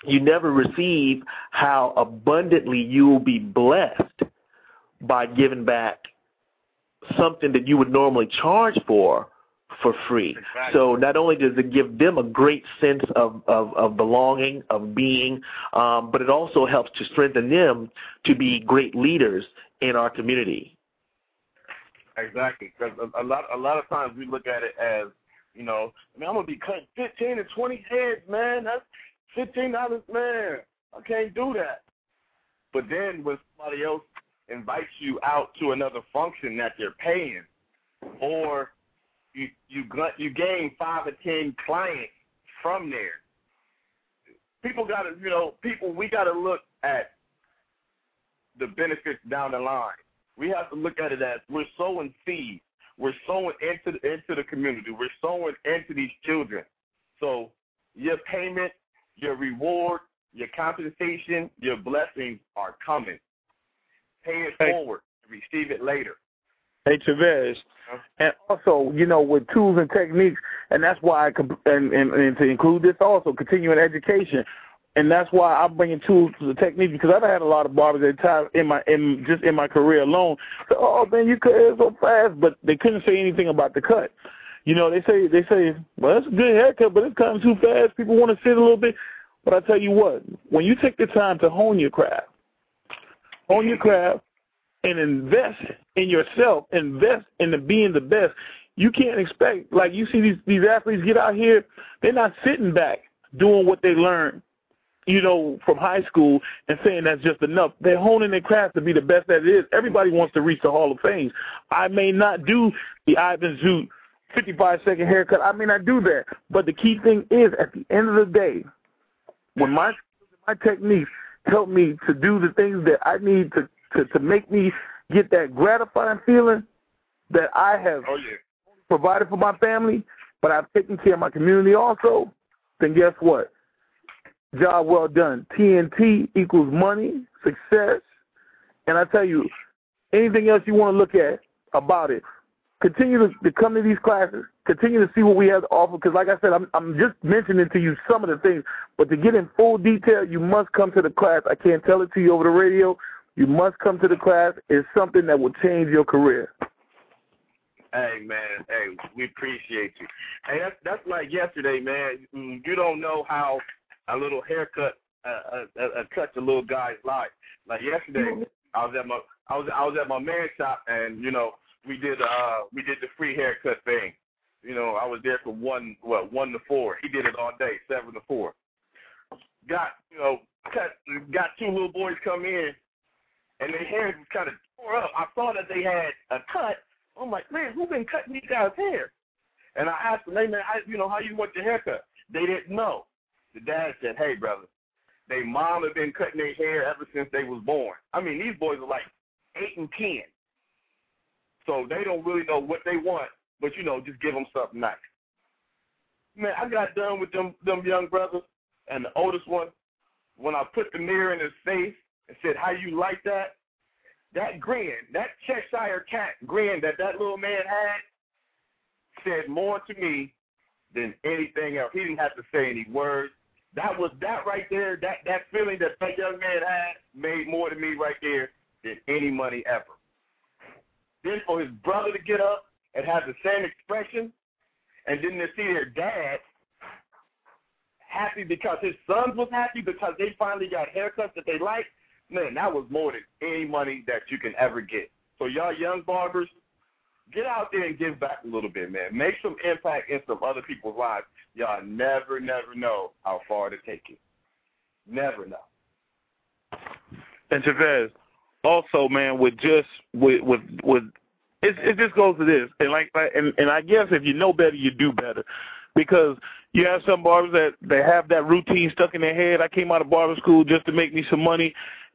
you never receive how abundantly you will be blessed by giving back something that you would normally charge for for free. So not only does it give them a great sense of, of, of belonging, of being, um, but it also helps to strengthen them to be great leaders in our community. Exactly, because a, a lot a lot of times we look at it as, you know, I mean, I'm gonna be cutting 15 to 20 heads, man. That's fifteen dollars, man. I can't do that. But then when somebody else invites you out to another function that they're paying, or you you you gain five or ten clients from there. People got to you know people we got to look at the benefits down the line. We have to look at it as we're sowing seeds. We're sowing into the, into the community. We're sowing into these children. So your payment, your reward, your compensation, your blessings are coming. Pay it Hey. forward. Receive it later. Hey, Chavez. Uh-huh. And also, you know, with tools and techniques, and that's why I, com- and, and, and to include this also, continuing education. And that's why I'm bringing tools to the techniques because I've had a lot of barbers at times in my in just in my career alone. So, oh man, you cut hair so fast, but they couldn't say anything about the cut. You know, they say they say, well, that's a good haircut, but it's cutting too fast. People want to sit a little bit. But I tell you what, when you take the time to hone your craft, hone your craft, and invest in yourself, invest in the being the best. You can't expect like you see these these athletes get out here, they're not sitting back doing what they learned, you know, from high school and saying that's just enough. They're honing their craft to be the best that it is. Everybody wants to reach the Hall of Fame. I may not do the Ivan Zoot 55 second haircut. I may not do that. But the key thing is at the end of the day, when my my techniques help me to do the things that I need to to, to make me get that gratifying feeling that I have Oh yeah. provided for my family, but I've taken care of my community also, then guess what? Job well done. TNT equals money, success, and I tell you, anything else you want to look at about it, continue to, to come to these classes, continue to see what we have to offer, because like I said, I'm, I'm just mentioning to you some of the things, but to get in full detail, you must come to the class. I can't tell it to you over the radio. You must come to the class. It's something that will change your career. Hey man, hey, we appreciate you. Hey, that's that's like yesterday, man. Mm, You don't know how a little haircut uh, uh, uh, cuts a little guy's life. Like yesterday, I was at my I was I was at my man shop, and you know we did uh we did the free haircut thing. You know, I was there from one what one to four. He did it all day, seven to four. Got you know cut got two little boys come in, and their hair was kind of tore up. I saw that they had a cut. I'm like, man, who been cutting these guys' hair? And I asked them, hey man, I, you know, how you want your haircut? They didn't know. The dad said, hey brother, they mom have been cutting their hair ever since they was born. I mean, these boys are like eight and ten, so they don't really know what they want. But you know, just give them something nice. Man, I got done with them them young brothers, and the oldest one, when I put the mirror in his face and said, how you like that? that grin, that Cheshire cat grin that that little man had, said more to me than anything else. He didn't have to say any words. That was that right there. That that feeling that that young man had made more to me right there than any money ever. Then for his brother to get up and have the same expression, and then to see their dad happy because his sons was happy because they finally got haircuts that they like, man, that was more than any money that you can ever get. So y'all young barbers, get out there and give back a little bit, man. Make some impact in some other people's lives. Y'all never, never know how far to take it. Never know. And Chavez, also, man, with just with with with it, it just goes to this, and like, and and I guess if you know better, you do better, because you have some barbers that they have that routine stuck in their head. I came out of barber school just to make me some money,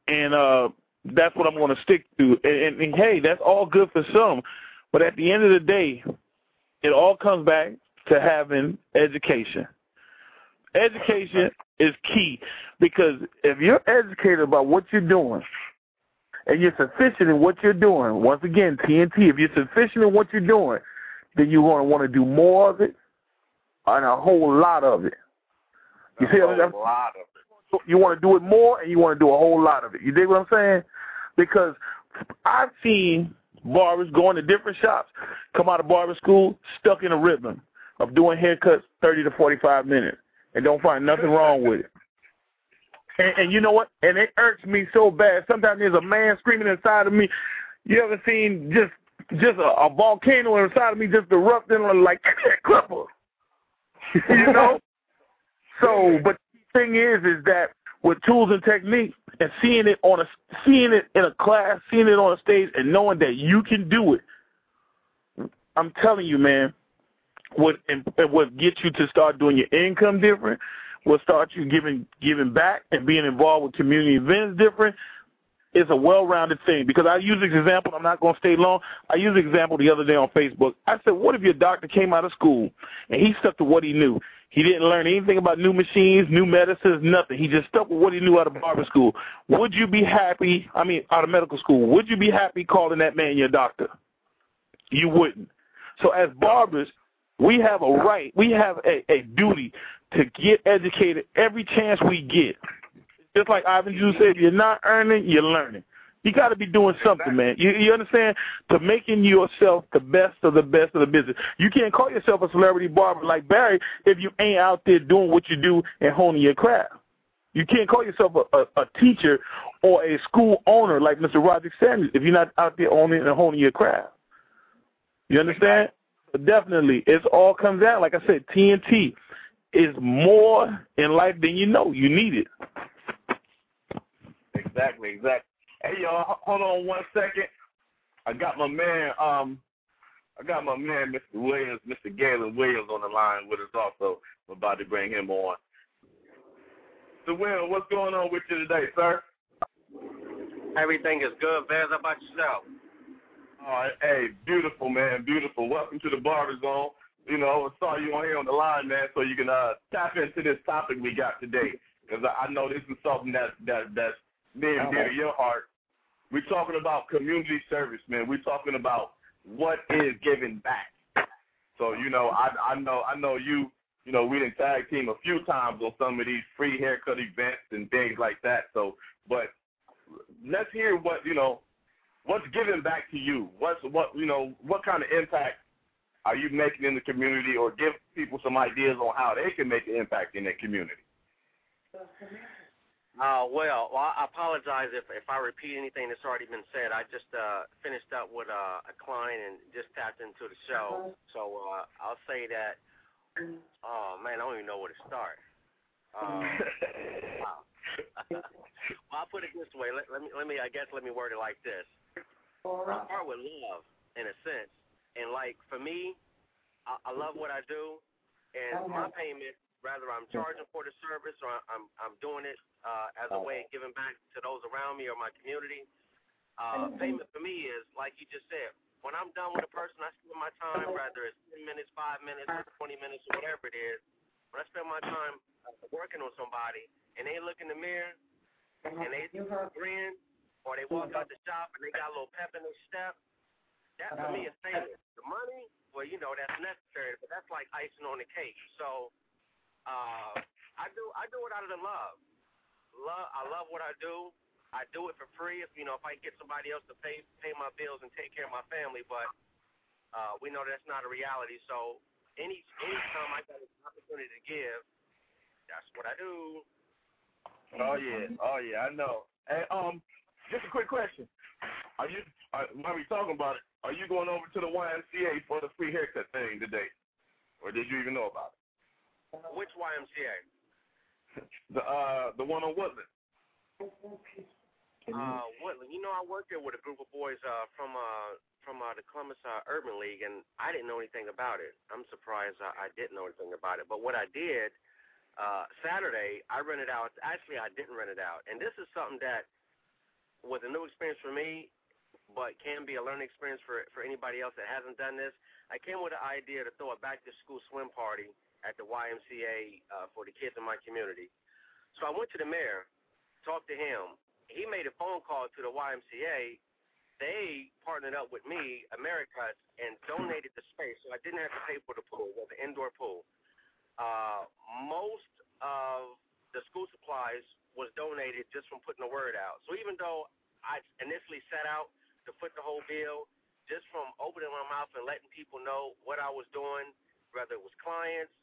and uh that's what I'm going to stick to. And, and, and hey, that's all good for some, but at the end of the day, it all comes back to having education. Education is key because if you're educated about what you're doing and you're sufficient in what you're doing, once again, TNT, if you're sufficient in what you're doing, then you're going to want to do more of it and a whole lot of it. You a see whole what I'm lot of it. You want to do it more and you want to do a whole lot of it. You dig what I'm saying? Because I've seen barbers going to different shops, come out of barber school, stuck in a rhythm of doing haircuts 30 to 45 minutes and don't find nothing wrong with it. And, and you know what? And it irks me so bad. Sometimes there's a man screaming inside of me. You ever seen just just a, a volcano inside of me just erupting like that clipper? you know? So, but thing is, is that with tools and technique and seeing it on a seeing it in a class, seeing it on a stage, and knowing that you can do it, I'm telling you, man, what and what gets you to start doing your income different, what start you giving giving back and being involved with community events different. It's a well-rounded thing because I use this example. I'm not going to stay long. I used an example the other day on Facebook. I said, "What if your doctor came out of school and he stuck to what he knew? He didn't learn anything about new machines, new medicines, nothing. He just stuck with what he knew out of barber school. Would you be happy? I mean, out of medical school, would you be happy calling that man your doctor? You wouldn't. So as barbers, we have a right, we have a, a duty to get educated every chance we get. Just like Ivan Jew said, you're not earning, you're learning. You got to be doing something, man. You, you understand? To making yourself the best of the best of the business. You can't call yourself a celebrity barber like Barry if you ain't out there doing what you do and honing your craft. You can't call yourself a, a, a teacher or a school owner like Mr. Roger Samuels if you're not out there owning and honing your craft. You understand? But definitely, it all comes out. Like I said, TNT is more in life than you know. You need it. Exactly, exactly. Hey y'all, hold on one second. I got my man, um, I got my man, Mr. Williams, Mr. Galen Williams, on the line with us also. We're about to bring him on. So, Will, what's going on with you today, sir? Everything is good, Vaz. How about yourself? All right, hey, beautiful, man, beautiful. Welcome to the Barber Zone. You know, I saw you on here on the line, man, so you can uh, tap into this topic we got today. Because I, I know this is something that that that's near and dear to your heart. We're talking about community service, man. We're talking about what is giving back. So you know, I I know I know you. You know, we didn't tag team a few times on some of these free haircut events and things like that. So, but let's hear what you know. What's giving back to you? What's what you know? What kind of impact are you making in the community, or give people some ideas on how they can make an impact in their community? Uh, well, well, I apologize if if I repeat anything that's already been said. I just uh, finished up with uh, a client and just tapped into the show, so uh, I'll say that. Oh man, I don't even know where to start. Um, wow. well, I'll put it this way. Let, let me let me I guess let me word it like this. I start with love in a sense, and like for me, I, I love what I do, and my payment whether I'm charging for the service or I'm I'm doing it uh, as a way of giving back to those around me or my community. Uh, payment for me is like you just said. When I'm done with a person, I spend my time, whether it's 10 minutes, 5 minutes, 20 minutes, or whatever it is. When I spend my time working on somebody and they look in the mirror and they grin or they walk out the shop and they got a little pep in their step, that for me is payment. The money, well, you know, that's necessary, but that's like icing on the cake. So uh, I do I do it out of the love. Love I love what I do. I do it for free if you know if I get somebody else to pay pay my bills and take care of my family, but uh, we know that's not a reality. So any anytime I got an opportunity to give, that's what I do. Oh yeah, oh yeah, I know. And um, just a quick question: Are you uh, while we talking about it? Are you going over to the YMCA for the free haircut thing today, or did you even know about it? Which YMCA? The uh, the one on Woodland. Uh, Woodland. You know, I worked there with a group of boys uh, from uh, from uh, the Columbus uh, Urban League, and I didn't know anything about it. I'm surprised I, I didn't know anything about it. But what I did uh, Saturday, I rented out. Actually, I didn't rent it out, and this is something that was a new experience for me, but can be a learning experience for for anybody else that hasn't done this. I came with the idea to throw a back to school swim party at the YMCA uh, for the kids in my community. So I went to the mayor, talked to him, he made a phone call to the YMCA. They partnered up with me, America, and donated the space, so I didn't have to pay for the pool. Was an indoor pool. Uh, most of the school supplies was donated just from putting the word out. So even though I initially set out to foot the whole bill, just from opening my mouth and letting people know what I was doing, whether it was clients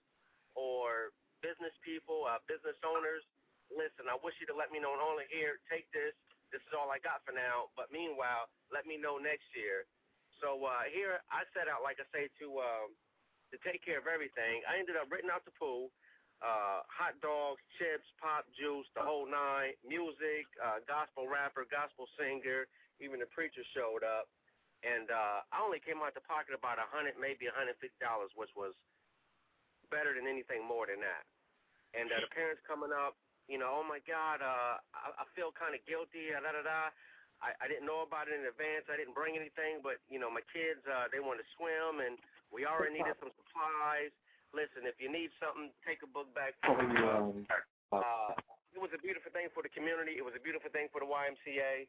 or business people, uh, business owners, listen, I wish you'd have let me know only here, take this. This is all I got for now. But meanwhile, let me know next year. So uh, here I set out, like I say, to uh, to take care of everything. I ended up renting out the pool, uh, hot dogs, chips, pop juice, the whole nine, music, uh, gospel rapper, gospel singer, even the preacher showed up. And uh, I only came out the pocket about a hundred, maybe a hundred fifty dollars, which was better than anything more than that. And uh, the parents coming up, you know, oh my God, uh, I, I feel kind of guilty, da da da. I, I didn't know about it in advance. I didn't bring anything, but you know, my kids, uh, they want to swim, and we already needed some supplies. Listen, if you need something, take a book back. Uh, it was a beautiful thing for the community. It was a beautiful thing for the YMCA.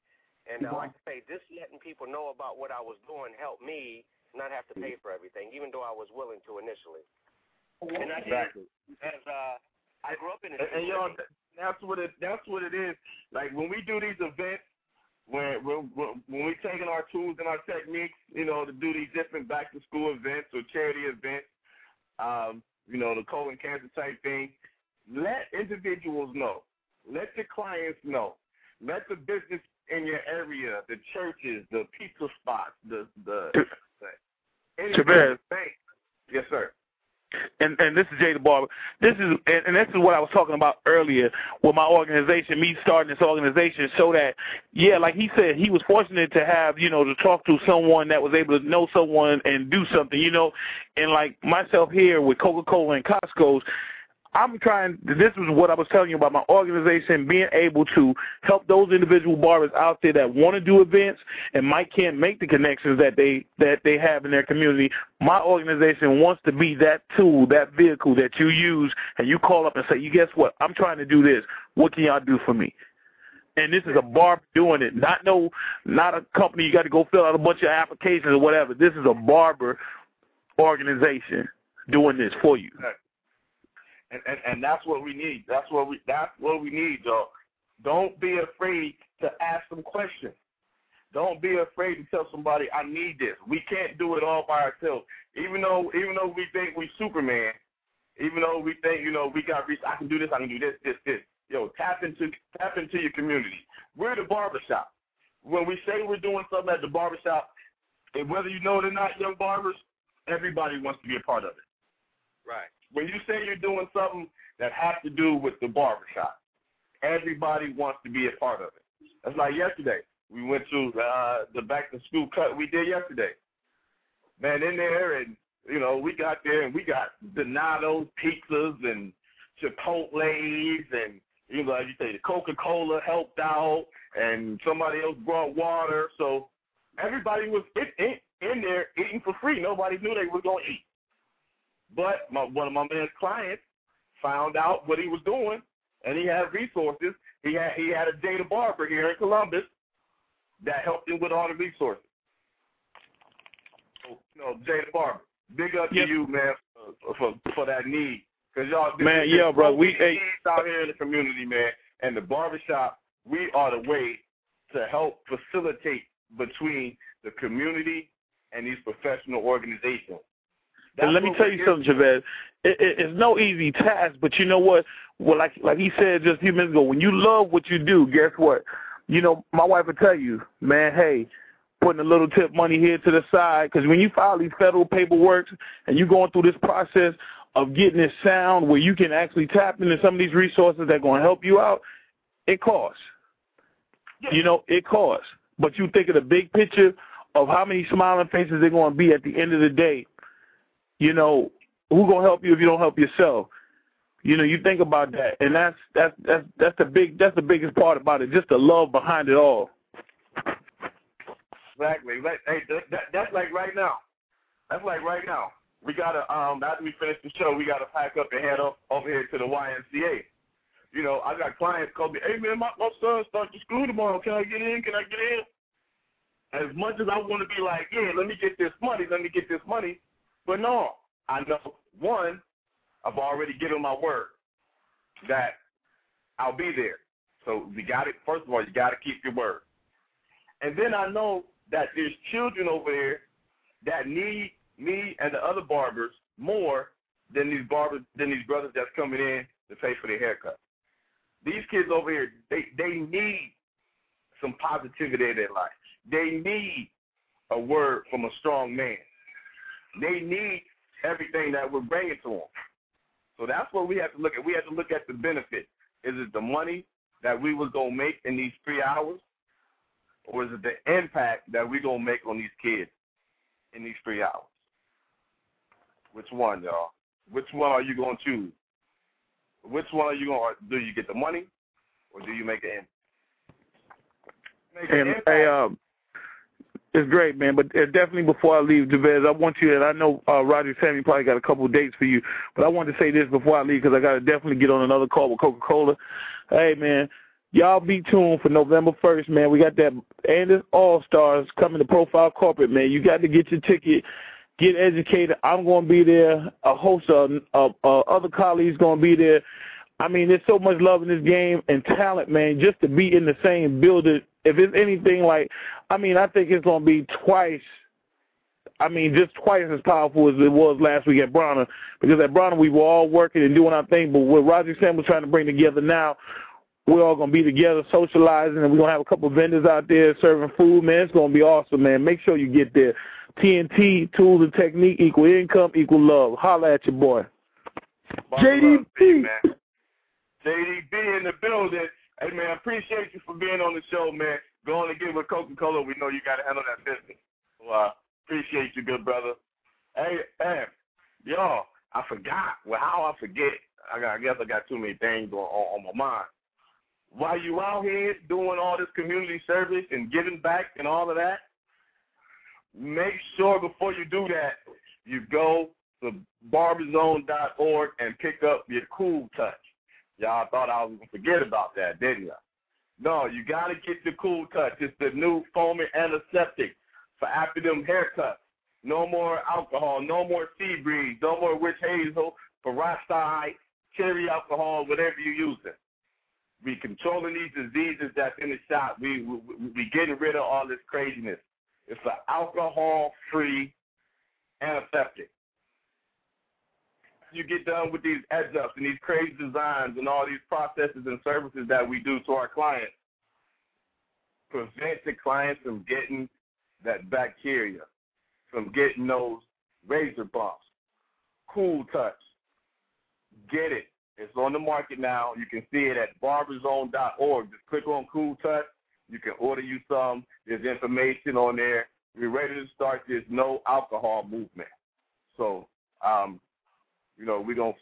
And uh, like I say, just letting people know about what I was doing helped me not have to pay for everything, even though I was willing to initially. And I did, as uh, I grew up in a and, and y'all, that's what it that's what it is. Like when we do these events, when when when we taking our tools and our techniques, you know, to do these different back to school events or charity events, um, you know, the colon cancer type thing, let individuals know, let the clients know, let the business in your area, the churches, the pizza spots, the the. Chavez. Yes, sir and and this is Jay the Barber. This is and, and this is what I was talking about earlier with my organization, me starting this organization, so that yeah, like he said, he was fortunate to have you know to talk to someone that was able to know someone and do something, you know, and like myself here with Coca Cola and Costco's I'm trying. This is what I was telling you about my organization being able to help those individual barbers out there that want to do events and might can't make the connections that they that they have in their community. My organization wants to be that tool, that vehicle that you use, and you call up and say, "You guess what? I'm trying to do this. What can y'all do for me?" And this is a barber doing it, not no, not a company. You got to go fill out a bunch of applications or whatever. This is a barber organization doing this for you and, and and that's what we need. That's what we that's what we need, dog. Don't be afraid to ask some questions. Don't be afraid to tell somebody I need this. We can't do it all by ourselves. Even though even though we think we Superman, even though we think you know we got I can do this, I can do this, this, this. Yo, tap into tap into your community. We're the barbershop. When we say we're doing something at the barbershop, and whether you know it or not, young barbers, everybody wants to be a part of it. Right when you say you're doing something that has to do with the barbershop, everybody wants to be a part of it. That's like yesterday. We went to uh, the back to school cut we did yesterday. Man, in there, and you know, we got there and we got Donato's pizzas and Chipotle's and you know, like you say, the Coca Cola helped out, and somebody else brought water. So everybody was in, in, in there eating for free. Nobody knew they were going to eat. But my, one of my man's clients found out what he was doing, and he had resources. He had he had a data barber here in Columbus that helped him with all the resources. So, you know, Jaye Da Barber, big up yep. to you, man, for, for for that need. Cause y'all, man, yeah, bro, we hey, out here in the community, man, and the barbershop, we are the way to help facilitate between the community and these professional organizations. That's and let me tell you something. Javed. It, it, it's no easy task, but you know what? Well, like like he said just a few minutes ago, when you love what you do, guess what? You know, my wife will tell you, man, hey, putting a little tip money here to the side, because when you file these federal paperwork and you're going through this process of getting this sound where you can actually tap into some of these resources that are going to help you out, it costs. You know, it costs. But you think of the big picture of how many smiling faces they're going to be at the end of the day. You know, who gonna help you if you don't help yourself? You know, you think about that, and that's that's that's that's the big that's the biggest part about it, just the love behind it all. Exactly. Hey, that, that, that's like right now. That's like right now. We gotta um after we finish the show, we gotta pack up and head up over here to the YMCA. You know, I got clients call me, hey man, my, my son starts to school tomorrow. Can I get in? Can I get in? As much as I want to be like, yeah, let me get this money, let me get this money, but no, I know one, I've already given my word that I'll be there. So we got it. First of all, you got to keep your word. And then I know that there's children over there that need me and the other barbers more than these barbers than these brothers that's coming in to pay for their haircut. These kids over here, they they need some positivity in their life. They need a word from a strong man. They need everything that we're bringing to them. So that's what we have to look at. We have to look at the benefit. Is it the money that we was gonna make in these three hours, or is it the impact that we gonna make on these kids in these three hours? Which one, y'all? Which one are you gonna choose? Which one are you gonna do? You get the money, or do you make an impact? Make an impact. hey, um, it's great, man. But uh, definitely before I leave, Javez, I want you. And I know uh, Roger Sammy probably got a couple of dates for you, but I want to say this before I leave because I got to definitely get on another call with Coca Cola. Hey, man. Y'all be tuned for November 1st, man. We got that Andis All Stars coming to Profile Corporate, man. You got to get your ticket, get educated. I'm going to be there. A host of uh, uh, other colleagues going to be there. I mean, there's so much love in this game and talent, man, just to be in the same building. If it's anything like, I mean, I think it's going to be twice, I mean, just twice as powerful as it was last week at Bronner. Because at Bronner, we were all working and doing our thing. But what Roger Sam was trying to bring together now, we're all going to be together socializing, and we're going to have a couple of vendors out there serving food, man. It's going to be awesome, man. Make sure you get there. TNT, Tools and Technique, equal income, equal love. Holla at your boy. JDB. man. JDB in the building. Hey man, appreciate you for being on the show, man. Going to get with Coca Cola. We know you got to handle that business. So uh, appreciate you, good brother. Hey, hey, y'all, I forgot. Well, how I forget? I, got, I guess I got too many things on, on, on my mind. While you out here doing all this community service and giving back and all of that, make sure before you do that, you go to barberzone.org and pick up your cool touch. Y'all thought I was to forget about that, didn't you? No, you got to get the cool touch. It's the new foaming antiseptic for after them haircuts. No more alcohol, no more sea breeze, no more witch hazel, peroxide, cherry alcohol, whatever you're using. We controlling these diseases that's in the shop. We we, we getting rid of all this craziness. It's an alcohol-free antiseptic. You get done with these edge ups and these crazy designs and all these processes and services that we do to our clients. Prevent the clients from getting that bacteria, from getting those razor bumps. Cool touch. Get it. It's on the market now. You can see it at barberzone.org. Just click on Cool Touch. You can order you some. There's information on there. We're ready to start this no alcohol movement. So, um, you know, we're going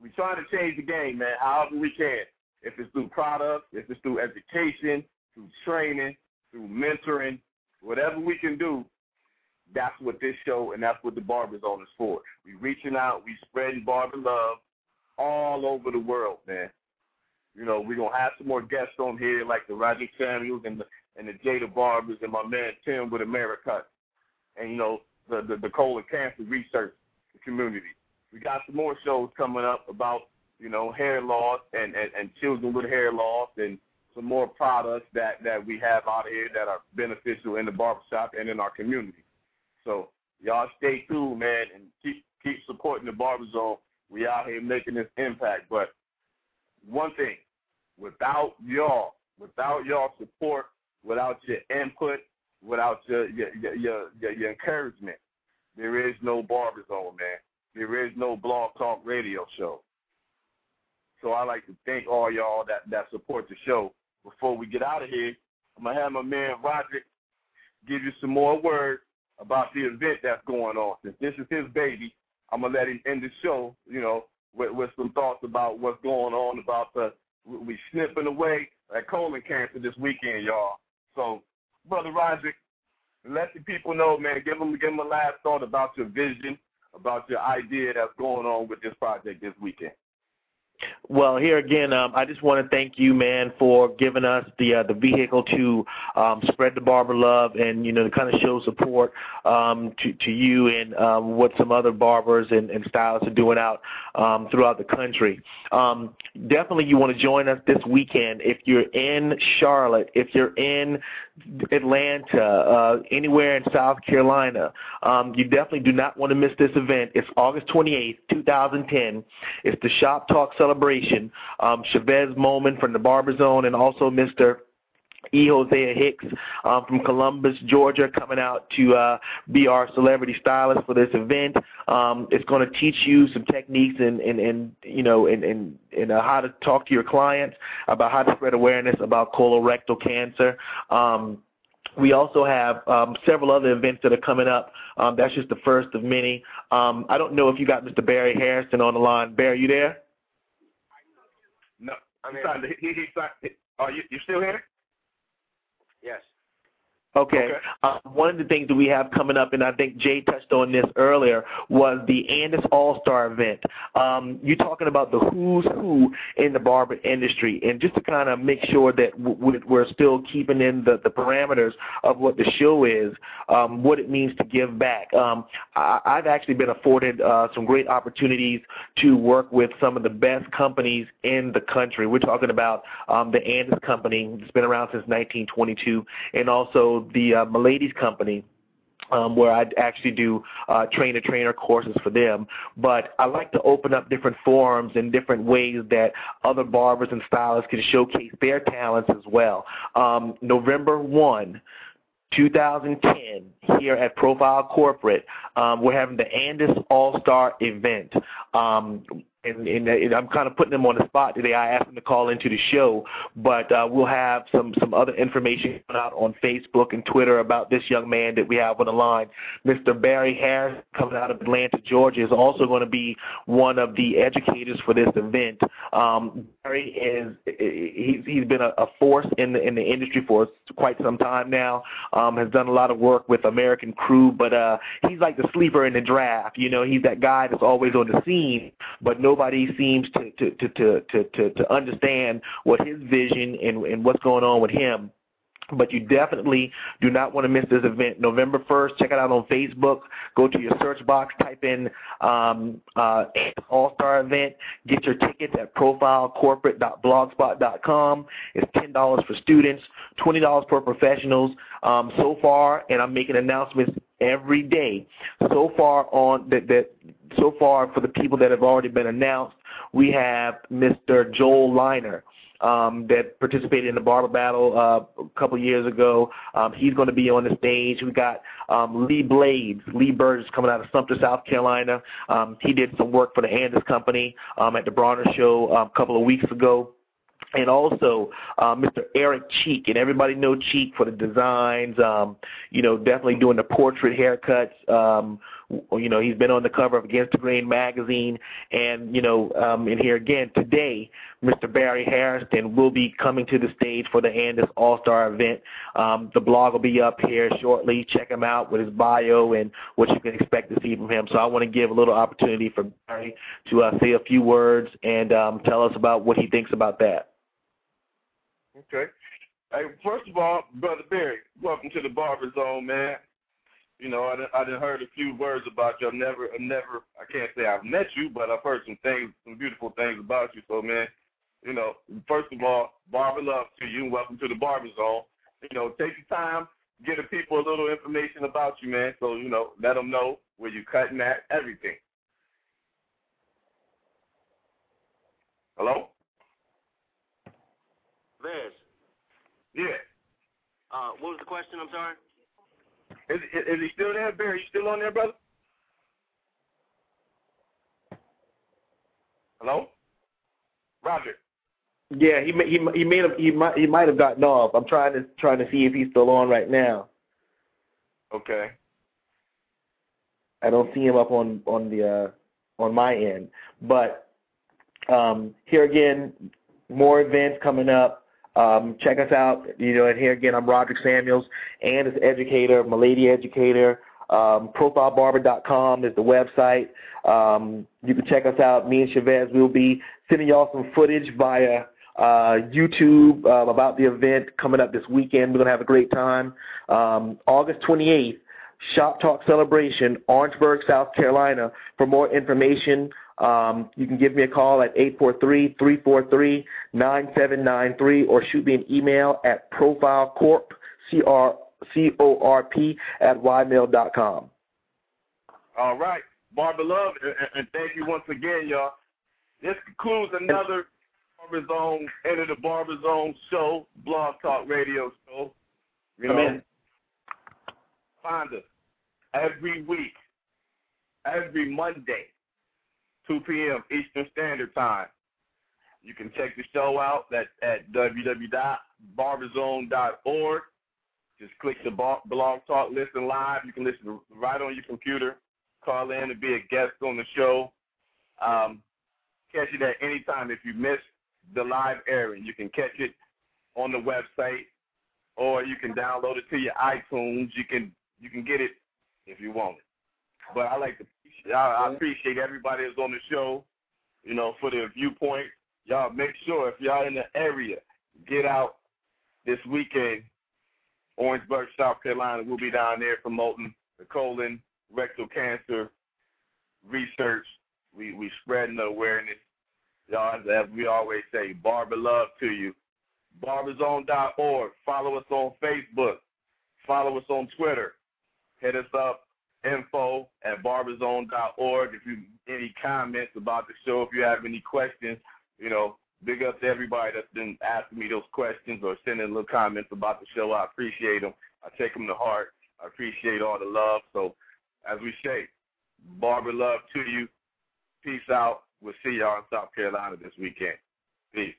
we're trying to change the game, man, however we can. If it's through products, if it's through education, through training, through mentoring, whatever we can do, that's what this show and that's what the Barber Zone is for. We reaching out, we spreading barber love all over the world, man. You know, we're gonna have some more guests on here like the Roger Samuels and the and the Jaye Da Barbers and my man Tim with America. And you know, the the, the colon cancer research community. We got some more shows coming up about, you know, hair loss and, and, and children with hair loss and some more products that that we have out here that are beneficial in the barbershop and in our community. So y'all stay tuned, man, and keep keep supporting the barber zone. We out here making this impact. But one thing, without y'all, without y'all support, without your input, without your your your your, your encouragement, there is no barber zone, man. There is no blog talk radio show. So I like to thank all y'all that that support the show. Before we get out of here, I'm gonna have my man Roderick give you some more words about the event that's going on. Since this is his baby, I'm gonna let him end the show, you know, with, with some thoughts about what's going on about the we snipping away at colon cancer this weekend, y'all. So, brother Roderick, let the people know, man. Give them give them a last thought about your vision, about your idea that's going on with this project this weekend. Well, here again, um, I just want to thank you, man, for giving us the uh, the vehicle to um, spread the barber love and you know to kind of show support um, to to you and um, what some other barbers and, and stylists are doing out um, throughout the country. Um, definitely, you want to join us this weekend if you're in Charlotte, if you're in Atlanta, uh, anywhere in South Carolina. Um, you definitely do not want to miss this event. It's August 28th, 2010. It's the Shop Talk celebration. Um, Chavez Moman from the Barber Zone and also Mr. E. Hosea Hicks um, from Columbus, Georgia, coming out to uh, be our celebrity stylist for this event. Um, it's going to teach you some techniques and, and, and you know and, and, and uh, how to talk to your clients about how to spread awareness about colorectal cancer. Um, we also have um, several other events that are coming up. Um, that's just the first of many. Um, I don't know if you got Mr. Barry Harrison on the line. Barry, you there? No, I mean, he, he, he, are you you still here? Yes. Okay. Okay. Uh, one of the things that we have coming up, and I think Jay touched on this earlier, was the Andis All Star event. Um, you're talking about the who's who in the barber industry, and just to kind of make sure that w- we're still keeping in the, the parameters of what the show is, um, what it means to give back. Um, I, I've actually been afforded uh, some great opportunities to work with some of the best companies in the country. We're talking about um, the Andis Company, it's been around since 1922, and also the uh, Milady's Company, um, where I actually do uh, trainer-trainer courses for them. But I like to open up different forums and different ways that other barbers and stylists can showcase their talents as well. Um, November 1, 2010 here at Profile Corporate, um, we're having the Andis All Star event. Um, and, and, and I'm kind of putting them on the spot today. I asked them to call into the show, but uh, we'll have some some other information out on Facebook and Twitter about this young man that we have on the line. Mr. Barry Harris, coming out of Atlanta, Georgia, is also going to be one of the educators for this event. Um, Barry is he's he's been a, a force in the in the industry for quite some time now. Um, has done a lot of work with American Crew, but uh, he's like the sleeper in the draft. You know, he's that guy that's always on the scene, but nobody seems to to to to to to, to understand what his vision and and what's going on with him but you definitely do not want to miss this event. November 1st, check it out on Facebook. Go to your search box, type in um, uh, All-Star event. Get your tickets at profilecorporate.blogspot.com. It's $10 for students, $20 for professionals. Um, so far, and I'm making announcements every day. So far on that, that so far for the people that have already been announced, we have Mr. Joel Liner um, that participated in the barber battle uh, a couple years ago. Um, he's going to be on the stage. We got um, Lee Blades, Lee Burgess coming out of Sumter, South Carolina. Um, he did some work for the Andis Company um, at the Bronner Show um, a couple of weeks ago and also uh, Mr. Eric Cheek, and everybody know Cheek for the designs. Um, you know, definitely doing the portrait haircuts. Um, you know, he's been on the cover of Against the Grain magazine, and you know, um, and here again today, Mr. Barry Harrison will be coming to the stage for the Andis All Star event. Um, the blog will be up here shortly. Check him out with his bio and what you can expect to see from him. So I want to give a little opportunity for Barry to uh, say a few words and um, tell us about what he thinks about that. Okay. Hey, first of all, brother Barry, welcome to the Barber Zone, man. You know, I done, I done heard a few words about you. I've never, I've never, I can't say I've met you, but I've heard some things, some beautiful things about you. So, man, you know, first of all, barber love to you. Welcome to the barber zone. You know, take the time, give the people a little information about you, man. So you know, let them know where you're cutting at, everything. Hello. Liz. Yeah. Uh, what was the question? I'm sorry. Is, is, is he still there, Barry? You still on there, brother? Hello, Roger. Yeah, he he he made have he might he might have gotten off. I'm trying to trying to see if he's still on right now. Okay. I don't see him up on on the uh, on my end, but um, here again, more events coming up. Um, check us out. You know, and here again, I'm Roderick Samuels, and as educator, Milady educator. Um, profilebarber.com is the website. Um, you can check us out. Me and Chavez will be sending y'all some footage via uh, YouTube uh, about the event coming up this weekend. We're going to have a great time. Um, August 28th, Shop Talk Celebration, Orangeburg, South Carolina. For more information, um, you can give me a call at 843-343-9793 or shoot me an email at profilecorp, C-R-C-O-R-P, at ymail.com. All right. Barber Love, and thank you once again, y'all. This concludes another Barber Zone, Enter the Barber Zone show, Blog Talk Radio show. You know, find us every week, every Monday, 2 p.m. Eastern Standard Time. You can check the show out at, at www.barberzone.org. Just click the Blog Talk Listen Live. You can listen right on your computer. Call in and be a guest on the show. Um, catch it at any time. If you miss the live airing, you can catch it on the website, or you can download it to your iTunes. You can you can get it if you want it. But I like to I, I appreciate everybody that's on the show, you know, for their viewpoint. Y'all make sure if y'all in the area, get out this weekend. Orangeburg, South Carolina, we'll be down there promoting the colon rectal cancer research. We we spreading the awareness. Y'all, as we always say, barber love to you. Barberzone.org. Follow us on Facebook. Follow us on Twitter. Hit us up info at barberzone.org. If you any comments about the show, if you have any questions, you know, big up to everybody that's been asking me those questions or sending little comments about the show. I appreciate them. I take them to heart. I appreciate all the love. So, as we say, barber love to you. Peace out. We'll see y'all in South Carolina this weekend. Peace.